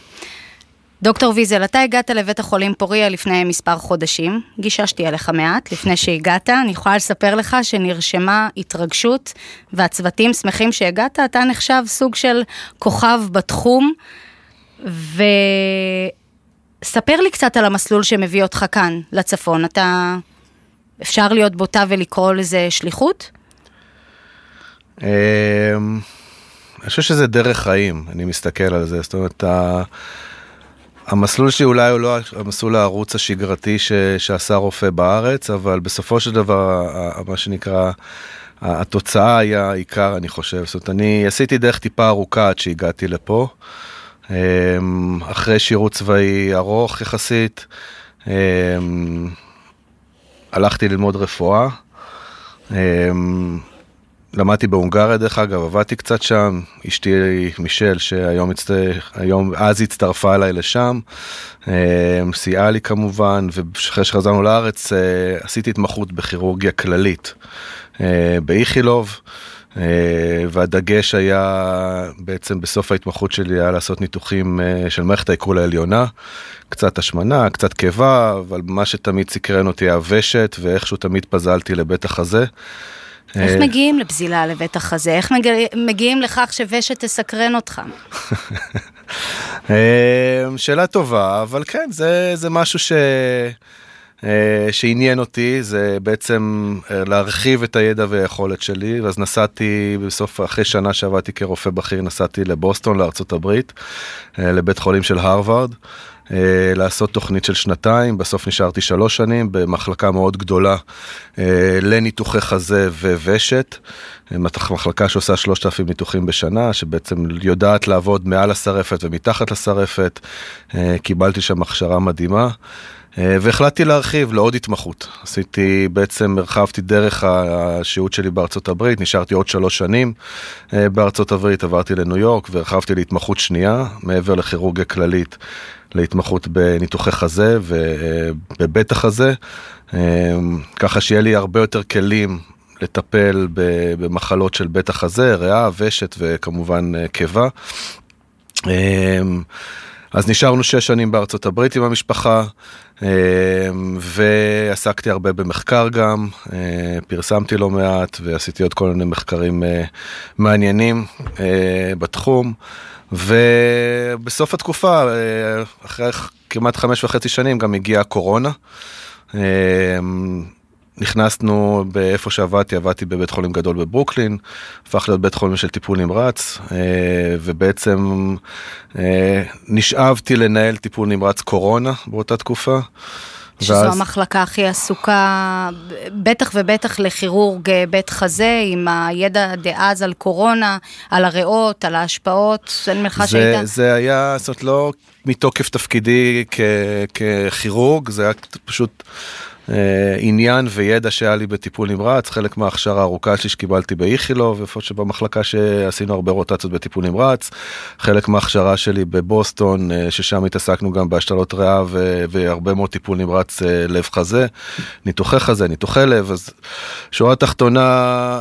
Speaker 2: דוקטור ויזל, אתה הגעת לבית החולים פוריה לפני מספר חודשים, גיששתי עליך מעט לפני שהגעת, אני יכולה לספר לך שנרשמה התרגשות והצוותים שמחים שהגעת, אתה נחשב סוג של כוכב בתחום, וספר לי קצת על המסלול שמביא אותך כאן, לצפון, אתה אפשר להיות בוטה ולקרוא לזה שליחות?
Speaker 3: אמ, אני חושב שזה דרך חיים, אני מסתכל על זה, זאת אומרת, המסלול שלי אולי הוא לא המסלול הערוץ השגרתי שעשה רופא בארץ, אבל בסופו של דבר, מה שנקרא, התוצאה היה העיקר, אני חושב. זאת אומרת, אני עשיתי דרך טיפה ארוכה עד שהגעתי לפה. אמ, אחרי שירות צבאי ארוך יחסית. הלכתי ללמוד רפואה. אמ, למדתי בהונגריה דרך אגב, עבדתי קצת שם, אשתי מישל שהיום הצט... היום, אז הצטרפה אליי לשם, אמ, סייעה לי כמובן, ואחרי שחזרנו לארץ אה, עשיתי התמחות בכירורגיה כללית אה, באיכילוב. אה, והדגש היה בעצם בסוף ההתמחות שלי היה לעשות ניתוחים של מערכת העיכול העליונה, קצת השמנה, קצת קיבה, אבל מה שתמיד סקרן אותי הוושת, ואיכשהו תמיד פזלתי לבית החזה.
Speaker 2: איך אה, מגיעים לפזילה לבית החזה? איך מגיעים לכך שוושת תסקרן אותך?
Speaker 3: אה, שאלה טובה, אבל כן, זה, זה משהו ש... אה, שעניין אותי זה בעצם להרחיב את הידע והיכולת שלי. ואז נסעתי בסוף אחרי שנה שעבדתי כרופא בכיר נסעתי לבוסטון לארצות הברית לבית חולים של הרווארד. אה, לעשות תוכנית של שנתיים, בסוף נשארתי שלוש שנים במחלקה מאוד גדולה אה, לניתוחי חזה וושת, אה, מחלקה שעושה שלושת אלפים ניתוחים בשנה, שבעצם יודעת לעבוד מעל השרפת ומתחת לשרפת, קיבלתי שם הכשרה מדהימה. והחלטתי להרחיב לעוד התמחות. עשיתי, בעצם הרחבתי דרך השהות שלי בארצות הברית, נשארתי עוד שלוש שנים בארצות הברית, עברתי לניו יורק והרחבתי להתמחות שנייה, מעבר לכירורגיה כללית. להתמחות בניתוחי חזה ובבית החזה, ככה שיהיה לי הרבה יותר כלים לטפל במחלות של בית החזה, ריאה, ושת וכמובן אה, קיבה. אז נשארנו שש שנים בארצות הברית עם המשפחה, ועסקתי הרבה במחקר גם, אה, פרסמתי לא מעט ועשיתי עוד כל מיני מחקרים אה, מעניינים בתחום. ובסוף התקופה, אה, אחרי כמעט חמש וחצי שנים, גם הגיעה הקורונה. אה, נכנסנו באיפה שעבדתי, עבדתי בבית חולים גדול בברוקלין, הפך להיות בית חולים של טיפול נמרץ, אה, ובעצם נשאבתי לנהל טיפול נמרץ קורונה באותה תקופה.
Speaker 2: שזו ואז... המחלקה הכי עסוקה, בטח ובטח לכירורג בית חזה, עם הידע דאז על קורונה, על הריאות, על ההשפעות, אני מניחה שהיית...
Speaker 3: זה היה, זאת לא מתוקף תפקידי כ, ככירורג, זה היה פשוט... אה, עניין וידע שהיה לי בטיפול נמרץ, חלק מההכשרה הארוכה שלי שקיבלתי באיכילוב, איפה שבמחלקה שעשינו הרבה רוטציות בטיפול נמרץ, חלק מההכשרה שלי בבוסטון, אה, ששם התעסקנו גם בהשתלות ריאה והרבה מאוד טיפול נמרץ אה, לב חזה, ניתוחי חזה, ניתוחי לב, אז שורה תחתונה,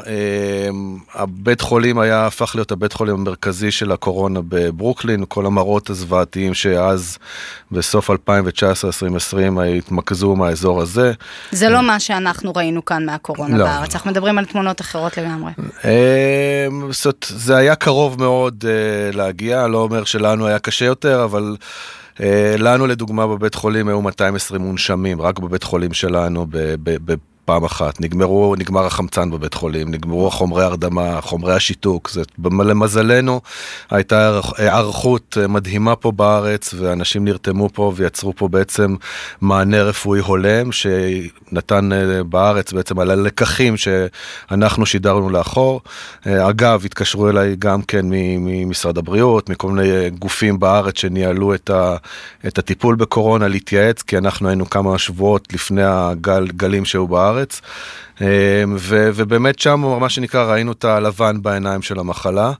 Speaker 3: הבית חולים היה, הפך להיות הבית חולים המרכזי של הקורונה בברוקלין, כל המראות הזוועתיים שאז בסוף 2019-2020 התמקזו מהאזור הזה.
Speaker 2: זה לא מה שאנחנו ראינו כאן מהקורונה לא. בארץ, אנחנו מדברים על תמונות אחרות לגמרי.
Speaker 3: אמ, זאת, זה היה קרוב מאוד אה, להגיע, לא אומר שלנו היה קשה יותר, אבל... אה, לנו לדוגמה בבית חולים היו 220 מונשמים, רק בבית חולים שלנו פעם אחת, נגמרו, נגמר החמצן בבית חולים, נגמרו החומרי הרדמה, חומרי השיתוק, זה, למזלנו הייתה היערכות מדהימה פה בארץ ואנשים נרתמו פה ויצרו פה בעצם מענה רפואי הולם שנתן אה, בארץ בעצם על הלקחים שאנחנו שידרנו לאחור. אה, אגב, התקשרו אליי גם כן ממשרד הבריאות, מכל מיני גופים בארץ שניהלו את, ה, את הטיפול בקורונה להתייעץ, כי אנחנו היינו כמה שבועות לפני הגלים שהיו בארץ. בארץ. אמ, ו, ובאמת שם, מה שנקרא, ראינו את הלבן בעיניים של המחלה.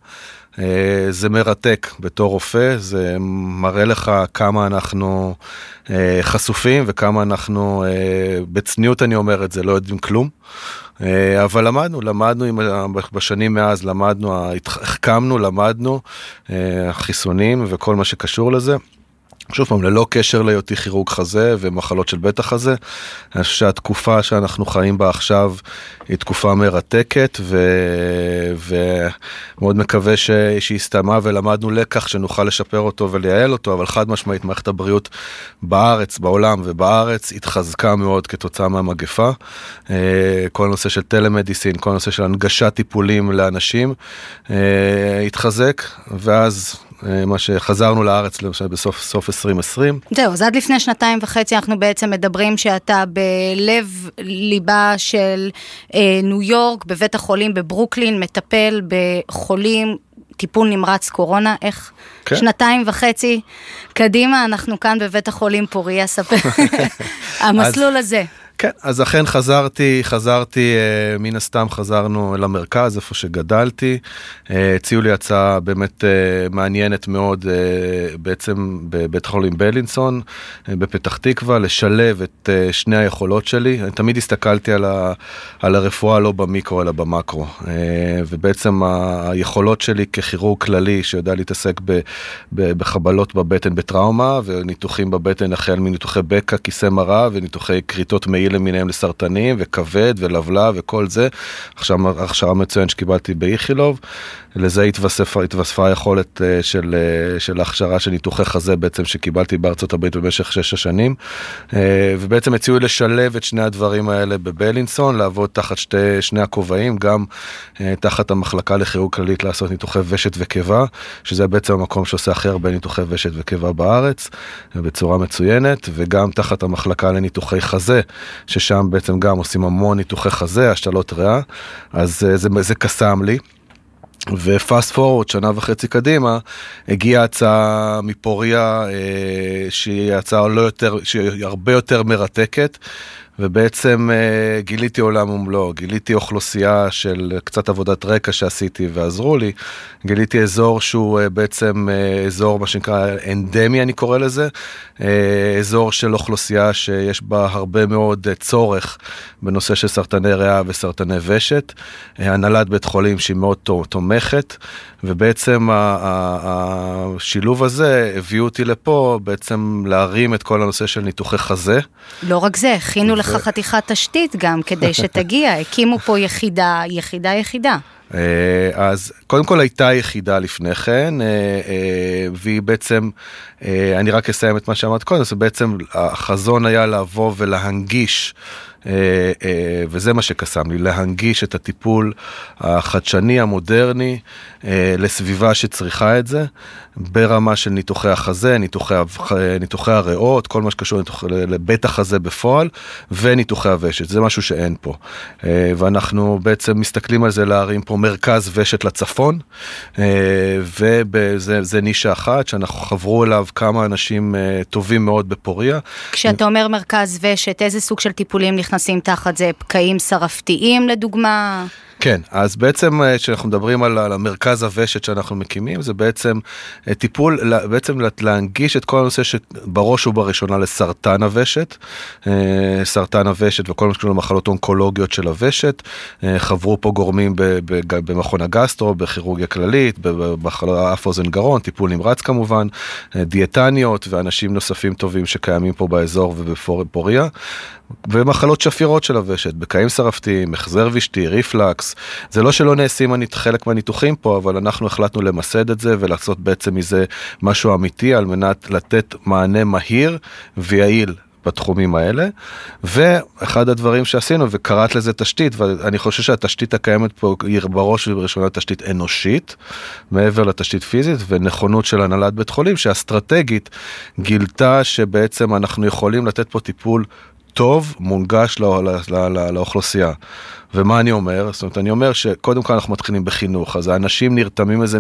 Speaker 3: אה, זה מרתק בתור רופא, זה מראה לך כמה אנחנו אה, חשופים וכמה אנחנו, אה, בצניעות אני אומר את זה, לא יודעים כלום. אבל למדנו, למדנו בשנים מאז, למדנו, החכמנו, למדנו, החיסונים וכל מה שקשור לזה. שוב פעם, ללא קשר להיותי כירורג חזה ומחלות של בית החזה, אני חושב שהתקופה שאנחנו חיים בה עכשיו היא תקופה מרתקת ו... ומאוד מקווה ש... שהיא הסתיימה ולמדנו לקח שנוכל לשפר אותו ולייעל אותו, אבל חד משמעית מערכת הבריאות בארץ, בעולם ובארץ התחזקה מאוד כתוצאה מהמגפה. אה, כל הנושא של טלמדיסין, כל הנושא של הנגשת טיפולים לאנשים אה, התחזק, ואז מה שחזרנו לארץ למשל בסוף סוף 2020.
Speaker 2: זהו, אז עד לפני שנתיים וחצי אנחנו בעצם מדברים שאתה בלב ליבה של אה, ניו יורק, בבית החולים בברוקלין, מטפל בחולים טיפול נמרץ קורונה, איך כן. שנתיים וחצי קדימה, אנחנו כאן בבית החולים פוריה, ספר, המסלול אז, הזה.
Speaker 3: כן, אז אכן חזרתי, חזרתי, אה, מן הסתם חזרנו למרכז, איפה שגדלתי. אה, הציעו לי הצעה באמת אה, מעניינת מאוד, בעצם בבית חולים בלינסון, בפתח תקווה, לשלב את שני היכולות שלי. אני תמיד הסתכלתי על, ה, על הרפואה לא במיקרו אלא במקרו. ובעצם היכולות שלי ככירורג כללי, שיודע להתעסק ב, ב, בחבלות בבטן בטראומה, וניתוחים בבטן החל מניתוחי בקע, כיסא מרה וניתוחי כריתות מעיל למיניהם לסרטנים וכבד ולבלב וכל זה. עכשיו הכשרה מצוינת שקיבלתי באיכילוב. לזה התווספה, התווספה היכולת אה, של, אה, של הכשרה של ניתוחי חזה בעצם שקיבלתי בארצות הברית במשך שש השנים. אה, ובעצם הציעו לשלב את שני הדברים האלה בבלינסון, לעבוד תחת שתי, שני הכובעים, גם תחת המחלקה לכירוג כללית לעשות ניתוחי ושת וקיבה, שזה בעצם המקום שעושה הכי הרבה ניתוחי ושת וקיבה בארץ, בצורה מצוינת, וגם תחת המחלקה לניתוחי חזה, ששם בעצם גם עושים המון ניתוחי חזה, השתלות ריאה, אז זה, זה קסם לי. ופאסט פורוורד שנה וחצי קדימה הגיעה הצעה מפוריה אה, שהיא הצעה לא יותר שהיא הרבה יותר מרתקת ובעצם אה, גיליתי עולם ומלואו, גיליתי אוכלוסייה של קצת עבודת רקע שעשיתי ועזרו לי, גיליתי אזור שהוא אה, בעצם אה, אזור מה שנקרא אנדמי אני קורא לזה, אזור של אוכלוסייה שיש בה הרבה מאוד צורך בנושא של סרטני ריאה וסרטני ושת, הנהלת בית חולים שהיא מאוד תומכת. ובעצם השילוב הזה הביא אותי לפה בעצם להרים את כל הנושא של ניתוחי חזה.
Speaker 2: לא רק זה, הכינו לך חתיכת תשתית גם כדי שתגיע, הקימו פה יחידה, יחידה יחידה.
Speaker 3: אה, אז קודם כל הייתה יחידה לפני כן, אה, אה, והיא בעצם, אני רק אסיים את מה שאמרת קודם, זה בעצם החזון היה לבוא ולהנגיש וזה מה שקסם לי, להנגיש את הטיפול החדשני, המודרני, לסביבה שצריכה את זה, ברמה של ניתוחי החזה, ניתוחי, ניתוחי הריאות, כל מה שקשור לבית החזה בפועל, וניתוחי הוושת, זה משהו שאין פה. ואנחנו בעצם מסתכלים על זה להרים פה מרכז ושת לצפון, וזה נישה אחת שאנחנו חברו אליו כמה אנשים טובים מאוד בפוריה.
Speaker 2: כשאתה אומר מרכז ושת, איזה סוג של טיפולים נכנסים תחת זה? פקעים שרפתיים לדוגמה?
Speaker 3: כן, אז בעצם כשאנחנו מדברים על, על המרכז הוושת שאנחנו מקימים, זה בעצם טיפול, בעצם להנגיש את כל הנושא שבראש ובראשונה לסרטן הוושת, סרטן הוושת וכל מה שקשור למחלות אונקולוגיות של הוושת, חברו פה גורמים במכון הגסטרו, בכירורגיה כללית, באף אוזן גרון, טיפול נמרץ כמובן, דיאטניות ואנשים נוספים טובים שקיימים פה באזור ובפוריה. ומחלות שפירות של הוושת, בקעים שרפתיים, החזר ושתי, ריפלקס, זה לא שלא נעשים חלק מהניתוחים פה, אבל אנחנו החלטנו למסד את זה ולעשות בעצם מזה משהו אמיתי על מנת לתת מענה מהיר ויעיל בתחומים האלה. ואחד הדברים שעשינו, וקראת לזה תשתית, ואני חושב שהתשתית הקיימת פה היא בראש ובראשונה תשתית אנושית, מעבר לתשתית פיזית, ונכונות של הנהלת בית חולים, שאסטרטגית גילתה שבעצם אנחנו יכולים לתת פה טיפול טוב, מונגש לא, לא, לא, לא, לאוכלוסייה. ומה אני אומר? זאת אומרת, אני אומר שקודם כל אנחנו מתחילים בחינוך, אז האנשים נרתמים לזה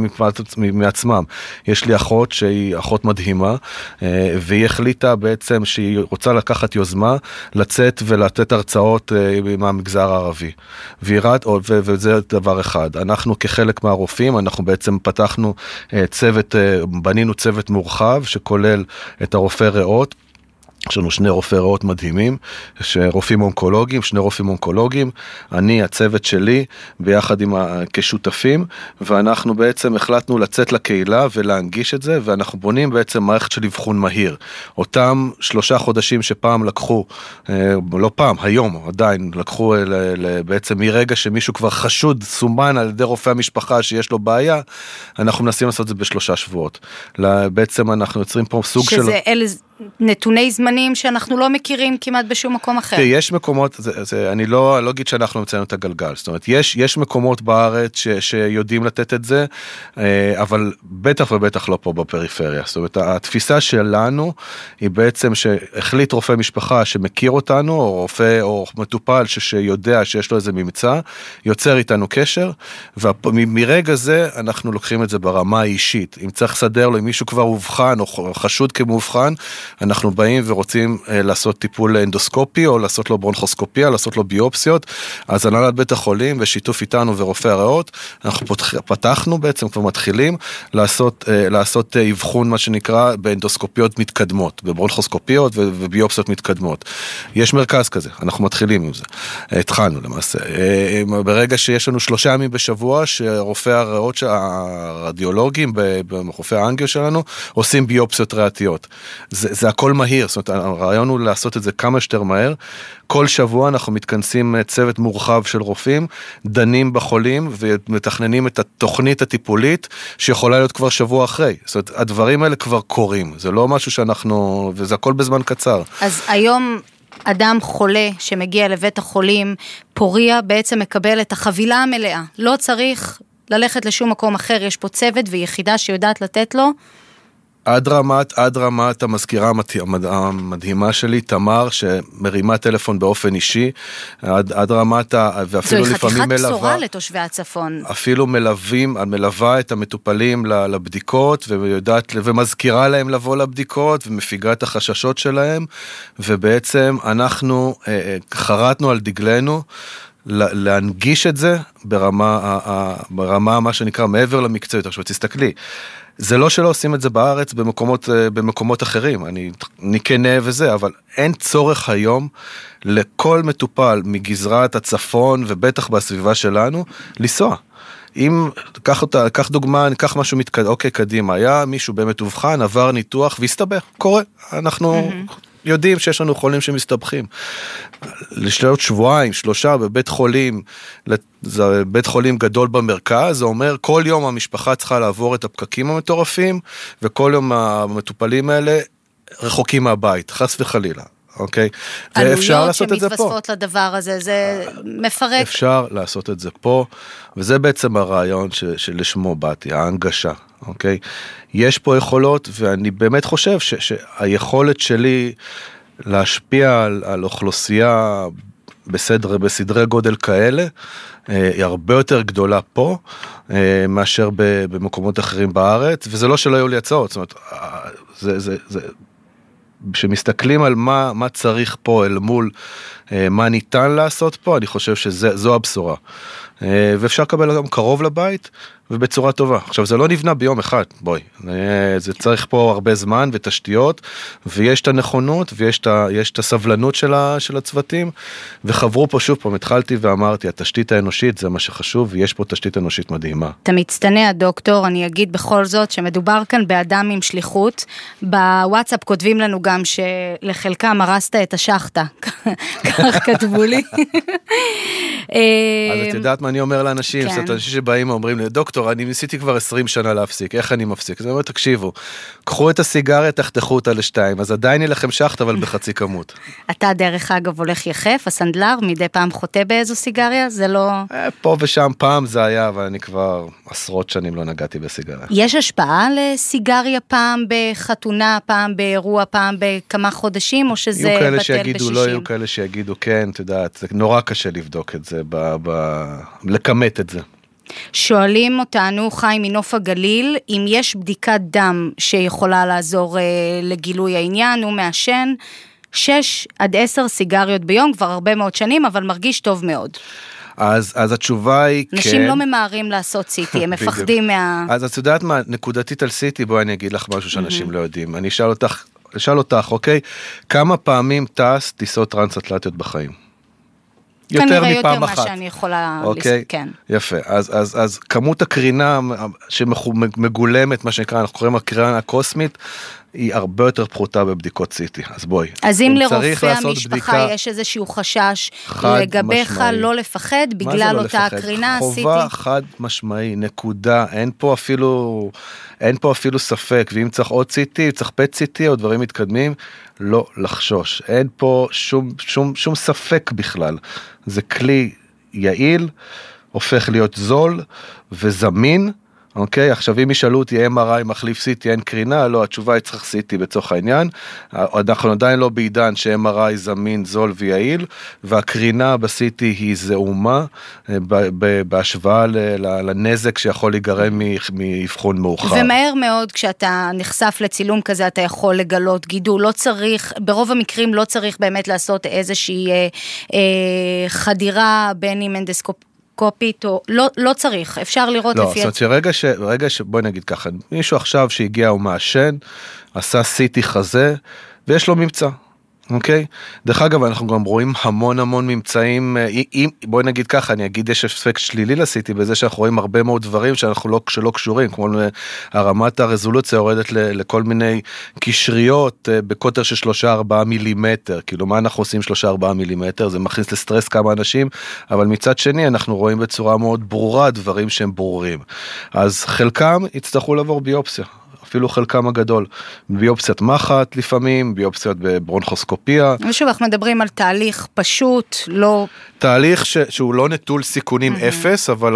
Speaker 3: מעצמם. יש לי אחות שהיא אחות מדהימה, והיא החליטה בעצם שהיא רוצה לקחת יוזמה, לצאת ולתת הרצאות מהמגזר הערבי. וירד, וזה דבר אחד. אנחנו כחלק מהרופאים, אנחנו בעצם פתחנו צוות, בנינו צוות מורחב שכולל את הרופא ריאות. יש לנו שני רופאי ריאות מדהימים, רופאים אונקולוגיים, שני רופאים אונקולוגיים, אני, הצוות שלי, ביחד עם כשותפים, ואנחנו בעצם החלטנו לצאת לקהילה ולהנגיש את זה, ואנחנו בונים בעצם מערכת של אבחון מהיר. אותם שלושה חודשים שפעם לקחו, לא פעם, היום עדיין, לקחו בעצם מרגע שמישהו כבר חשוד, סומן על ידי רופא המשפחה שיש לו בעיה, אנחנו מנסים לעשות את זה בשלושה שבועות. בעצם אנחנו יוצרים פה סוג
Speaker 2: שזה
Speaker 3: של...
Speaker 2: שזה אלה נתוני זמנים שאנחנו לא מכירים כמעט בשום מקום אחר.
Speaker 3: תראי, יש מקומות, זה, זה, אני לא, לא אגיד שאנחנו המצאנו את הגלגל, זאת אומרת, יש, יש מקומות בארץ ש, שיודעים לתת את זה, אבל בטח ובטח לא פה בפריפריה. זאת אומרת, התפיסה שלנו היא בעצם שהחליט רופא משפחה שמכיר אותנו, או רופא או מטופל ש, שיודע שיש לו איזה ממצא, יוצר איתנו קשר, ומרגע זה אנחנו לוקחים את זה ברמה האישית. אם צריך לסדר לו, אם מישהו כבר אובחן או חשוד כמאובחן, אנחנו באים ורוצים לעשות טיפול אנדוסקופי או לעשות לו ברונכוסקופיה, לעשות לו ביופסיות, אז הנהלת בית החולים בשיתוף איתנו ורופאי הריאות, אנחנו פותח, פתחנו בעצם, כבר מתחילים לעשות, לעשות אבחון מה שנקרא באנדוסקופיות מתקדמות, בברונכוסקופיות וביופסיות מתקדמות. יש מרכז כזה, אנחנו מתחילים עם זה, התחלנו למעשה. ברגע שיש לנו שלושה ימים בשבוע שרופאי הריאות, הרדיולוגים, רופאי האנגיו שלנו, עושים ביופסיות ריאתיות. זה, זה הכל מהיר, זאת אומרת, הרעיון הוא לעשות את זה כמה שיותר מהר. כל שבוע אנחנו מתכנסים צוות מורחב של רופאים, דנים בחולים ומתכננים את התוכנית הטיפולית שיכולה להיות כבר שבוע אחרי. זאת אומרת, הדברים האלה כבר קורים, זה לא משהו שאנחנו, וזה הכל בזמן קצר.
Speaker 2: אז היום... אדם חולה שמגיע לבית החולים, פוריה בעצם מקבל את החבילה המלאה. לא צריך ללכת לשום מקום אחר, יש פה צוות ויחידה שיודעת לתת לו
Speaker 3: עד רמת, עד רמת המזכירה המדהימה שלי, תמר, שמרימה טלפון באופן אישי, עד, עד רמת. ואפילו לפעמים מלווה...
Speaker 2: זוהי חתיכת בשורה לתושבי הצפון.
Speaker 3: אפילו מלווים, מלווה את המטופלים לבדיקות, ויודעת, ומזכירה להם לבוא לבדיקות, ומפיגה את החששות שלהם, ובעצם אנחנו חרטנו על דגלנו. להנגיש את זה ברמה, ברמה מה שנקרא מעבר למקצועית. עכשיו תסתכלי, זה לא שלא עושים את זה בארץ במקומות, במקומות אחרים, אני, אני כנה וזה, אבל אין צורך היום לכל מטופל מגזרת הצפון ובטח בסביבה שלנו לנסוע. אם, קח אותה, קח דוגמה, ניקח משהו מתקדם, אוקיי, קדימה, היה מישהו באמת אובחן, עבר ניתוח והסתבך, קורה, אנחנו... Mm-hmm. יודעים שיש לנו חולים שמסתבכים. לשלוט שבועיים, שלושה בבית חולים, זה בית חולים גדול במרכז, זה אומר כל יום המשפחה צריכה לעבור את הפקקים המטורפים, וכל יום המטופלים האלה רחוקים מהבית, חס וחלילה. אוקיי? ואפשר לעשות את זה פה.
Speaker 2: עלויות שמתווספות לדבר הזה, זה מפרק.
Speaker 3: אפשר לעשות את זה פה, וזה בעצם הרעיון ש, שלשמו באתי, ההנגשה, אוקיי? יש פה יכולות, ואני באמת חושב ש, שהיכולת שלי להשפיע על, על אוכלוסייה בסדר, בסדרי גודל כאלה, אה, היא הרבה יותר גדולה פה אה, מאשר במקומות אחרים בארץ, וזה לא שלא היו לי הצעות, זאת אומרת, אה, זה, זה, זה, כשמסתכלים על מה, מה צריך פה אל מול מה ניתן לעשות פה, אני חושב שזו הבשורה. ואפשר לקבל גם קרוב לבית, ובצורה טובה. עכשיו זה לא נבנה ביום אחד, בואי, זה צריך פה הרבה זמן ותשתיות, ויש את הנכונות ויש את, הסבלנות של, ה, של הצוותים, וחברו פה שוב פעם, התחלתי ואמרתי, התשתית האנושית זה מה שחשוב, ויש פה תשתית אנושית מדהימה.
Speaker 2: אתה מצטנע דוקטור, אני אגיד בכל זאת שמדובר כאן באדם עם שליחות, בוואטסאפ כותבים לנו גם שלחלקם הרסת את השחטה, כך כתבו לי.
Speaker 3: אז את יודעת מה אני אומר לאנשים, כן. זאת אנשים שבאים ואומרים לי, דוקטור, דוקטור, אני ניסיתי כבר 20 שנה להפסיק, איך אני מפסיק? אז אני אומר, תקשיבו, קחו את הסיגריה, תחתכו אותה לשתיים, אז עדיין יהיה לכם שחט, אבל בחצי כמות.
Speaker 2: אתה דרך אגב הולך יחף, הסנדלר, מדי פעם חוטא באיזו סיגריה? זה לא...
Speaker 3: אה, פה ושם פעם זה היה, אבל אני כבר עשרות שנים לא נגעתי בסיגריה.
Speaker 2: יש השפעה לסיגריה פעם בחתונה, פעם באירוע, פעם בכמה חודשים, או שזה בטל בשישים? יהיו כאלה שיגידו לא,
Speaker 3: יהיו כאלה שיגידו כן, את יודעת, זה נורא קשה לבדוק את זה, ב, ב, לכמת את זה.
Speaker 2: שואלים אותנו, חיים מנוף הגליל, אם יש בדיקת דם שיכולה לעזור אה, לגילוי העניין, הוא מעשן 6 עד 10 סיגריות ביום, כבר הרבה מאוד שנים, אבל מרגיש טוב מאוד.
Speaker 3: אז, אז התשובה היא
Speaker 2: נשים כן. נשים לא ממהרים לעשות סיטי, הם מפחדים מה...
Speaker 3: אז את יודעת מה, נקודתית על סיטי, בואי אני אגיד לך משהו שאנשים לא יודעים. אני אשאל אותך, אשאל אותך, אוקיי? כמה פעמים טס טיסות טרנס-אטלטיות בחיים? יותר מפעם אחת.
Speaker 2: כנראה יותר מה שאני יכולה,
Speaker 3: אוקיי? כן. יפה, אז, אז, אז כמות הקרינה שמגולמת, מה שנקרא, אנחנו קוראים הקרינה הקוסמית, היא הרבה יותר פחותה בבדיקות CT, אז בואי.
Speaker 2: אז אם לרופא המשפחה בדיקה... יש איזשהו חשש לגביך משמעי. לא לפחד בגלל לא אותה לפחד? הקרינה, CT?
Speaker 3: חובה חד משמעי, נקודה, אין פה אפילו, אין פה אפילו ספק, ואם צריך עוד CT, צריך פט CT או דברים מתקדמים, לא לחשוש, אין פה שום, שום, שום ספק בכלל, זה כלי יעיל, הופך להיות זול וזמין. אוקיי, עכשיו אם ישאלו אותי MRI מחליף CT אין קרינה, לא, התשובה היא צריך CT בצורך העניין. אנחנו עדיין לא בעידן ש-MRI זמין, זול ויעיל, והקרינה ב-CT היא זעומה אה, בהשוואה לנזק שיכול להיגרם מאבחון מאוחר.
Speaker 2: ומהר מאוד כשאתה נחשף לצילום כזה אתה יכול לגלות גידול, לא צריך, ברוב המקרים לא צריך באמת לעשות איזושהי אה, אה, חדירה בין אם אנדסקופ... אנדוסקופית, או לא, לא צריך, אפשר לראות
Speaker 3: לא,
Speaker 2: לפי...
Speaker 3: לא, זאת אומרת שרגע ש... רגע ש... בואי נגיד ככה, מישהו עכשיו שהגיע הוא מעשן, עשה CT חזה, ויש לו ממצא. אוקיי? דרך אגב, אנחנו גם רואים המון המון ממצאים, אה, אם, בואי נגיד ככה, אני אגיד יש אפקט שלילי ל CT בזה שאנחנו רואים הרבה מאוד דברים שאנחנו לא, שלא קשורים, כמו הרמת הרזולוציה יורדת לכל מיני קשריות אה, בקוטר של 3-4 מילימטר, כאילו מה אנחנו עושים 3-4 מילימטר, זה מכניס לסטרס כמה אנשים, אבל מצד שני אנחנו רואים בצורה מאוד ברורה דברים שהם ברורים. אז חלקם יצטרכו לעבור ביופסיה, אפילו חלקם הגדול. ביופסיית מחט לפעמים, ביופסיות בברונכוסקופיה.
Speaker 2: ושוב, אנחנו מדברים על תהליך פשוט, לא...
Speaker 3: תהליך ש, שהוא לא נטול סיכונים mm-hmm. אפס, אבל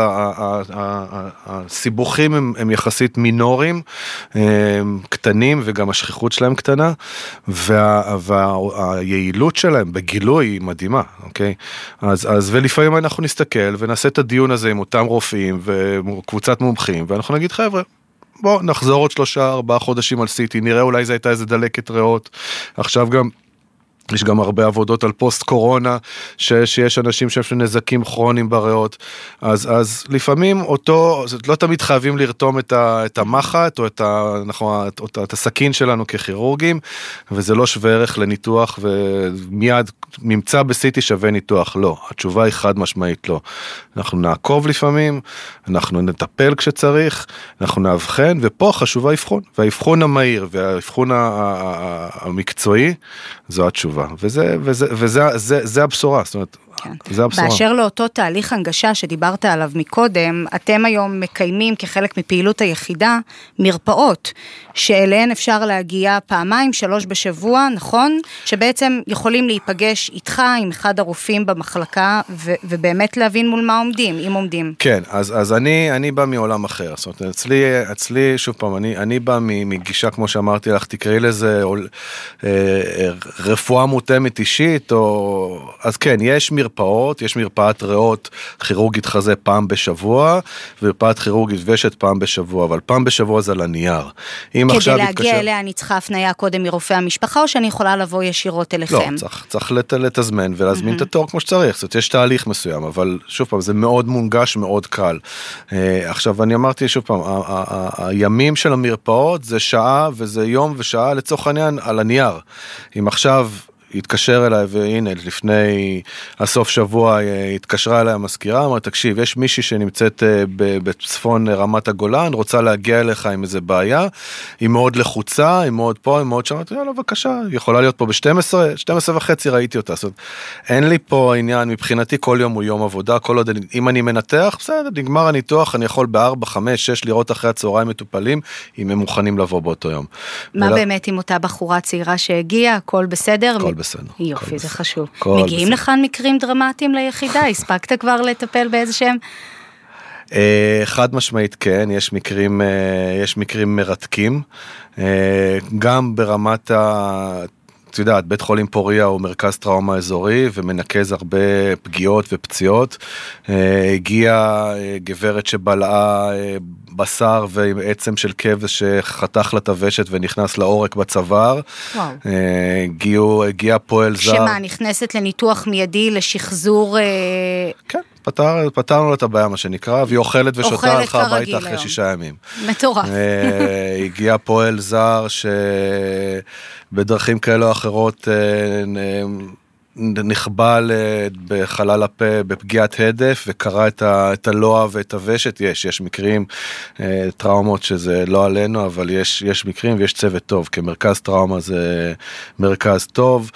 Speaker 3: הסיבוכים הם, הם יחסית מינוריים, הם קטנים וגם השכיחות שלהם קטנה, וה, והיעילות שלהם בגילוי היא מדהימה, אוקיי? אז, אז ולפעמים אנחנו נסתכל ונעשה את הדיון הזה עם אותם רופאים וקבוצת מומחים, ואנחנו נגיד חבר'ה, בוא נחזור עוד שלושה ארבעה חודשים על סיטי נראה אולי זה הייתה איזה דלקת ריאות. עכשיו גם יש גם הרבה עבודות על פוסט קורונה, ש, שיש אנשים שיש להם נזקים כרוניים בריאות, אז, אז לפעמים אותו, לא תמיד חייבים לרתום את, ה, את המחט או את, ה, נכון, או את הסכין שלנו ככירורגים, וזה לא שווה ערך לניתוח ומיד ממצא בסיטי שווה ניתוח, לא, התשובה היא חד משמעית לא. אנחנו נעקוב לפעמים, אנחנו נטפל כשצריך, אנחנו נאבחן, ופה חשוב האבחון, והאבחון המהיר והאבחון המקצועי, זו התשובה. וזה, וזה, וזה זה, זה הבשורה, זאת אומרת,
Speaker 2: כן.
Speaker 3: זה הבשורה.
Speaker 2: באשר לאותו תהליך הנגשה שדיברת עליו מקודם, אתם היום מקיימים כחלק מפעילות היחידה מרפאות, שאליהן אפשר להגיע פעמיים, שלוש בשבוע, נכון? שבעצם יכולים להיפגש איתך, עם אחד הרופאים במחלקה, ו- ובאמת להבין מול מה עומדים, אם עומדים.
Speaker 3: כן, אז, אז אני, אני בא מעולם אחר, זאת אומרת, אצלי, אצלי, שוב פעם, אני, אני בא מגישה, כמו שאמרתי לך, תקראי לזה אה, רפואה מותאמת אישית, או... אז כן, יש מרפאות, יש מרפאת ריאות כירורגית חזה פעם בשבוע, ומרפאת כירורגית ושת פעם בשבוע, אבל פעם בשבוע זה על הנייר. אם
Speaker 2: כדי להגיע יתקשר... אליה אני צריכה הפנייה קודם מרופא המשפחה, או שאני יכולה לבוא ישירות אליכם?
Speaker 3: לא, צריך, צריך לת, לתזמן ולהזמין mm-hmm. את התור כמו שצריך, זאת אומרת, יש תהליך מסוים, אבל שוב פעם, זה מאוד מונגש, מאוד קל. Uh, עכשיו, אני אמרתי שוב פעם, הימים של המרפאות זה שעה וזה יום ושעה לצורך העניין על הנייר. אם עכשיו התקשר אליי והנה לפני הסוף שבוע אה, התקשרה אליי המזכירה, אמרה תקשיב יש מישהי שנמצאת אה, בצפון רמת הגולן רוצה להגיע אליך עם איזה בעיה, היא מאוד לחוצה, היא מאוד פה, היא מאוד שם, יאללה בבקשה, היא יכולה להיות פה ב-12, 12 וחצי ראיתי אותה, זאת אומרת, אין לי פה עניין מבחינתי כל יום הוא יום עבודה, כל עוד אם אני מנתח בסדר נגמר הניתוח אני יכול ב-4, 5, 6 לראות אחרי הצהריים מטופלים אם הם מוכנים לבוא באותו יום.
Speaker 2: מה ולה... באמת עם אותה בחורה צעירה שהגיעה, הכל בסדר?
Speaker 3: הכל בסדר.
Speaker 2: יופי, זה חשוב. מגיעים לכאן מקרים דרמטיים ליחידה? הספקת כבר לטפל באיזה שהם?
Speaker 3: אה, חד משמעית כן, יש מקרים, אה, יש מקרים מרתקים, אה, גם ברמת ה... את יודעת, בית חולים פוריה הוא מרכז טראומה אזורי ומנקז הרבה פגיעות ופציעות. הגיעה גברת שבלעה בשר ועם עצם של כבש שחתך הוושת ונכנס לעורק בצוואר. הגיעו, הגיע פועל זר.
Speaker 2: שמה, נכנסת לניתוח מיידי לשחזור...
Speaker 3: כן. פתר, פתרנו לה את הבעיה מה שנקרא, והיא אוכלת ושותה, הלכה הביתה אחרי שישה ימים.
Speaker 2: מטורף.
Speaker 3: הגיע פועל זר שבדרכים כאלה או אחרות נכבל בחלל הפה בפגיעת הדף וקרע את, ה, את הלוע ואת הוושת, יש, יש מקרים, אה, טראומות שזה לא עלינו, אבל יש, יש מקרים ויש צוות טוב, כמרכז טראומה זה מרכז טוב,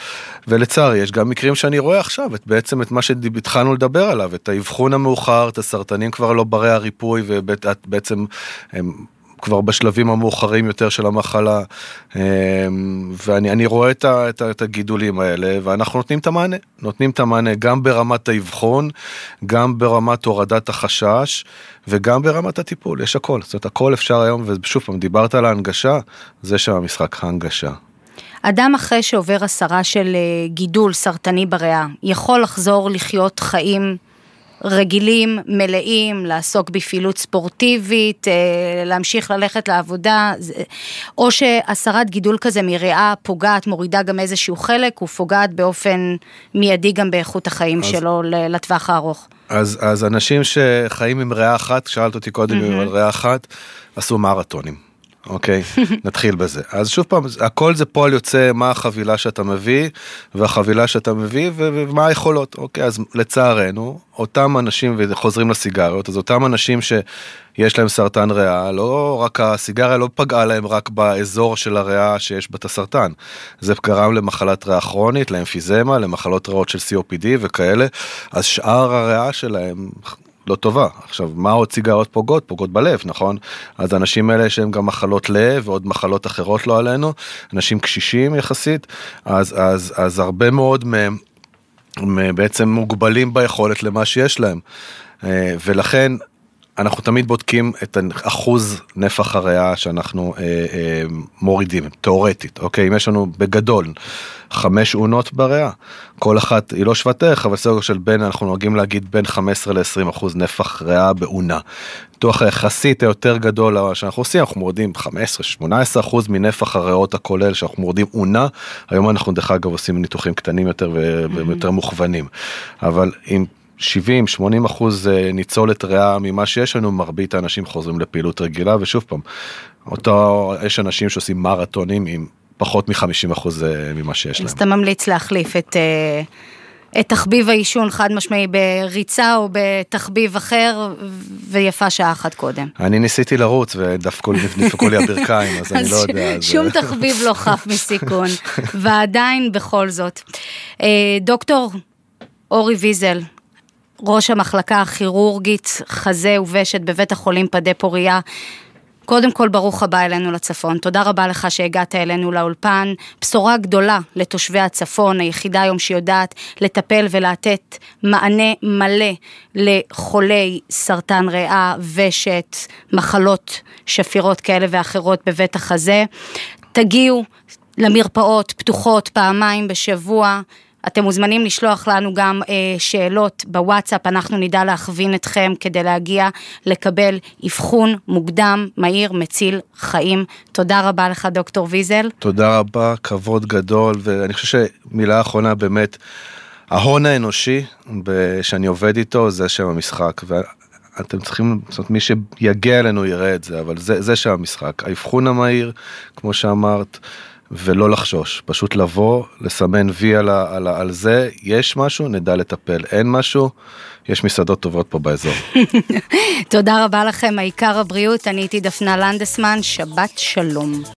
Speaker 3: ולצערי יש גם מקרים שאני רואה עכשיו, את, בעצם את מה שהתחלנו לדבר עליו, את האבחון המאוחר, את הסרטנים כבר לא ברי הריפוי, ובעצם הם כבר בשלבים המאוחרים יותר של המחלה, אמ, ואני רואה את, את, את הגידולים האלה, ואנחנו נותנים את המענה, נותנים את המענה גם ברמת האבחון, גם ברמת הורדת החשש, וגם ברמת הטיפול, יש הכל, זאת אומרת הכל אפשר היום, ושוב פעם, דיברת על ההנגשה, זה שם המשחק, ההנגשה.
Speaker 2: אדם אחרי שעובר הסרה של אה, גידול סרטני בריאה, יכול לחזור לחיות חיים רגילים, מלאים, לעסוק בפעילות ספורטיבית, אה, להמשיך ללכת לעבודה, או שהסרת גידול כזה מריאה פוגעת, מורידה גם איזשהו חלק, ופוגעת באופן מיידי גם באיכות החיים אז, שלו לטווח הארוך.
Speaker 3: אז, אז אנשים שחיים עם ריאה אחת, שאלת אותי קודם mm-hmm. על ריאה אחת, עשו מרתונים. אוקיי, נתחיל בזה. אז שוב פעם, הכל זה פועל יוצא מה החבילה שאתה מביא, והחבילה שאתה מביא, ומה היכולות. אוקיי, אז לצערנו, אותם אנשים, וחוזרים לסיגריות, אז אותם אנשים שיש להם סרטן ריאה, לא רק הסיגריה לא פגעה להם רק באזור של הריאה שיש בה את הסרטן. זה גרם למחלת ריאה כרונית, לאמפיזמה, למחלות ריאות של COPD וכאלה, אז שאר הריאה שלהם לא טובה. עכשיו, מה עוד סיגריות פוגעות? פוגעות בלב, נכון? אז האנשים האלה יש להם גם מחלות לב ועוד מחלות אחרות לא עלינו, אנשים קשישים יחסית, אז, אז, אז הרבה מאוד מהם בעצם מוגבלים ביכולת למה שיש להם. אה, ולכן אנחנו תמיד בודקים את אחוז נפח הריאה שאנחנו אה, אה, מורידים, תאורטית, אוקיי? אם יש לנו בגדול חמש אונות בריאה, כל אחת היא לא שוות ערך, אבל סדר של בין, אנחנו נוהגים להגיד בין 15 ל-20 אחוז נפח ריאה באונה. ניתוח היחסית היותר גדול שאנחנו עושים, אנחנו מורדים 15-18 אחוז מנפח הריאות הכולל שאנחנו מורדים אונה, היום אנחנו דרך אגב עושים ניתוחים קטנים יותר ויותר מוכוונים, אבל אם 70-80 אחוז אה, ניצולת ריאה ממה שיש לנו, מרבית האנשים חוזרים לפעילות רגילה, ושוב פעם, אותו, יש אנשים שעושים מרתונים עם פחות מ-50 אחוז אה, ממה שיש להם.
Speaker 2: אז אתה ממליץ להחליף את... אה, את תחביב העישון חד משמעי בריצה או בתחביב אחר, ויפה שעה אחת קודם.
Speaker 3: אני ניסיתי לרוץ ודפקו לי הברכיים, אז אני לא יודע.
Speaker 2: שום תחביב לא חף מסיכון, ועדיין בכל זאת. דוקטור אורי ויזל, ראש המחלקה הכירורגית חזה ובשת בבית החולים פדה פוריה. קודם כל, ברוך הבא אלינו לצפון. תודה רבה לך שהגעת אלינו לאולפן. בשורה גדולה לתושבי הצפון, היחידה היום שיודעת לטפל ולתת מענה מלא לחולי סרטן ריאה, ושת, מחלות שפירות כאלה ואחרות בבית החזה. תגיעו למרפאות פתוחות פעמיים בשבוע. אתם מוזמנים לשלוח לנו גם אה, שאלות בוואטסאפ, אנחנו נדע להכווין אתכם כדי להגיע לקבל אבחון מוקדם, מהיר, מציל חיים. תודה רבה לך, דוקטור ויזל.
Speaker 3: תודה רבה, כבוד גדול, ואני חושב שמילה אחרונה באמת, ההון האנושי שאני עובד איתו זה שם המשחק. אתם צריכים, זאת אומרת, מי שיגיע אלינו יראה את זה, אבל זה, זה שם המשחק. האבחון המהיר, כמו שאמרת, ולא לחשוש, פשוט לבוא, לסמן וי על, על, על זה, יש משהו, נדע לטפל, אין משהו, יש מסעדות טובות פה באזור.
Speaker 2: תודה רבה לכם, העיקר הבריאות, אני הייתי דפנה לנדסמן, שבת שלום.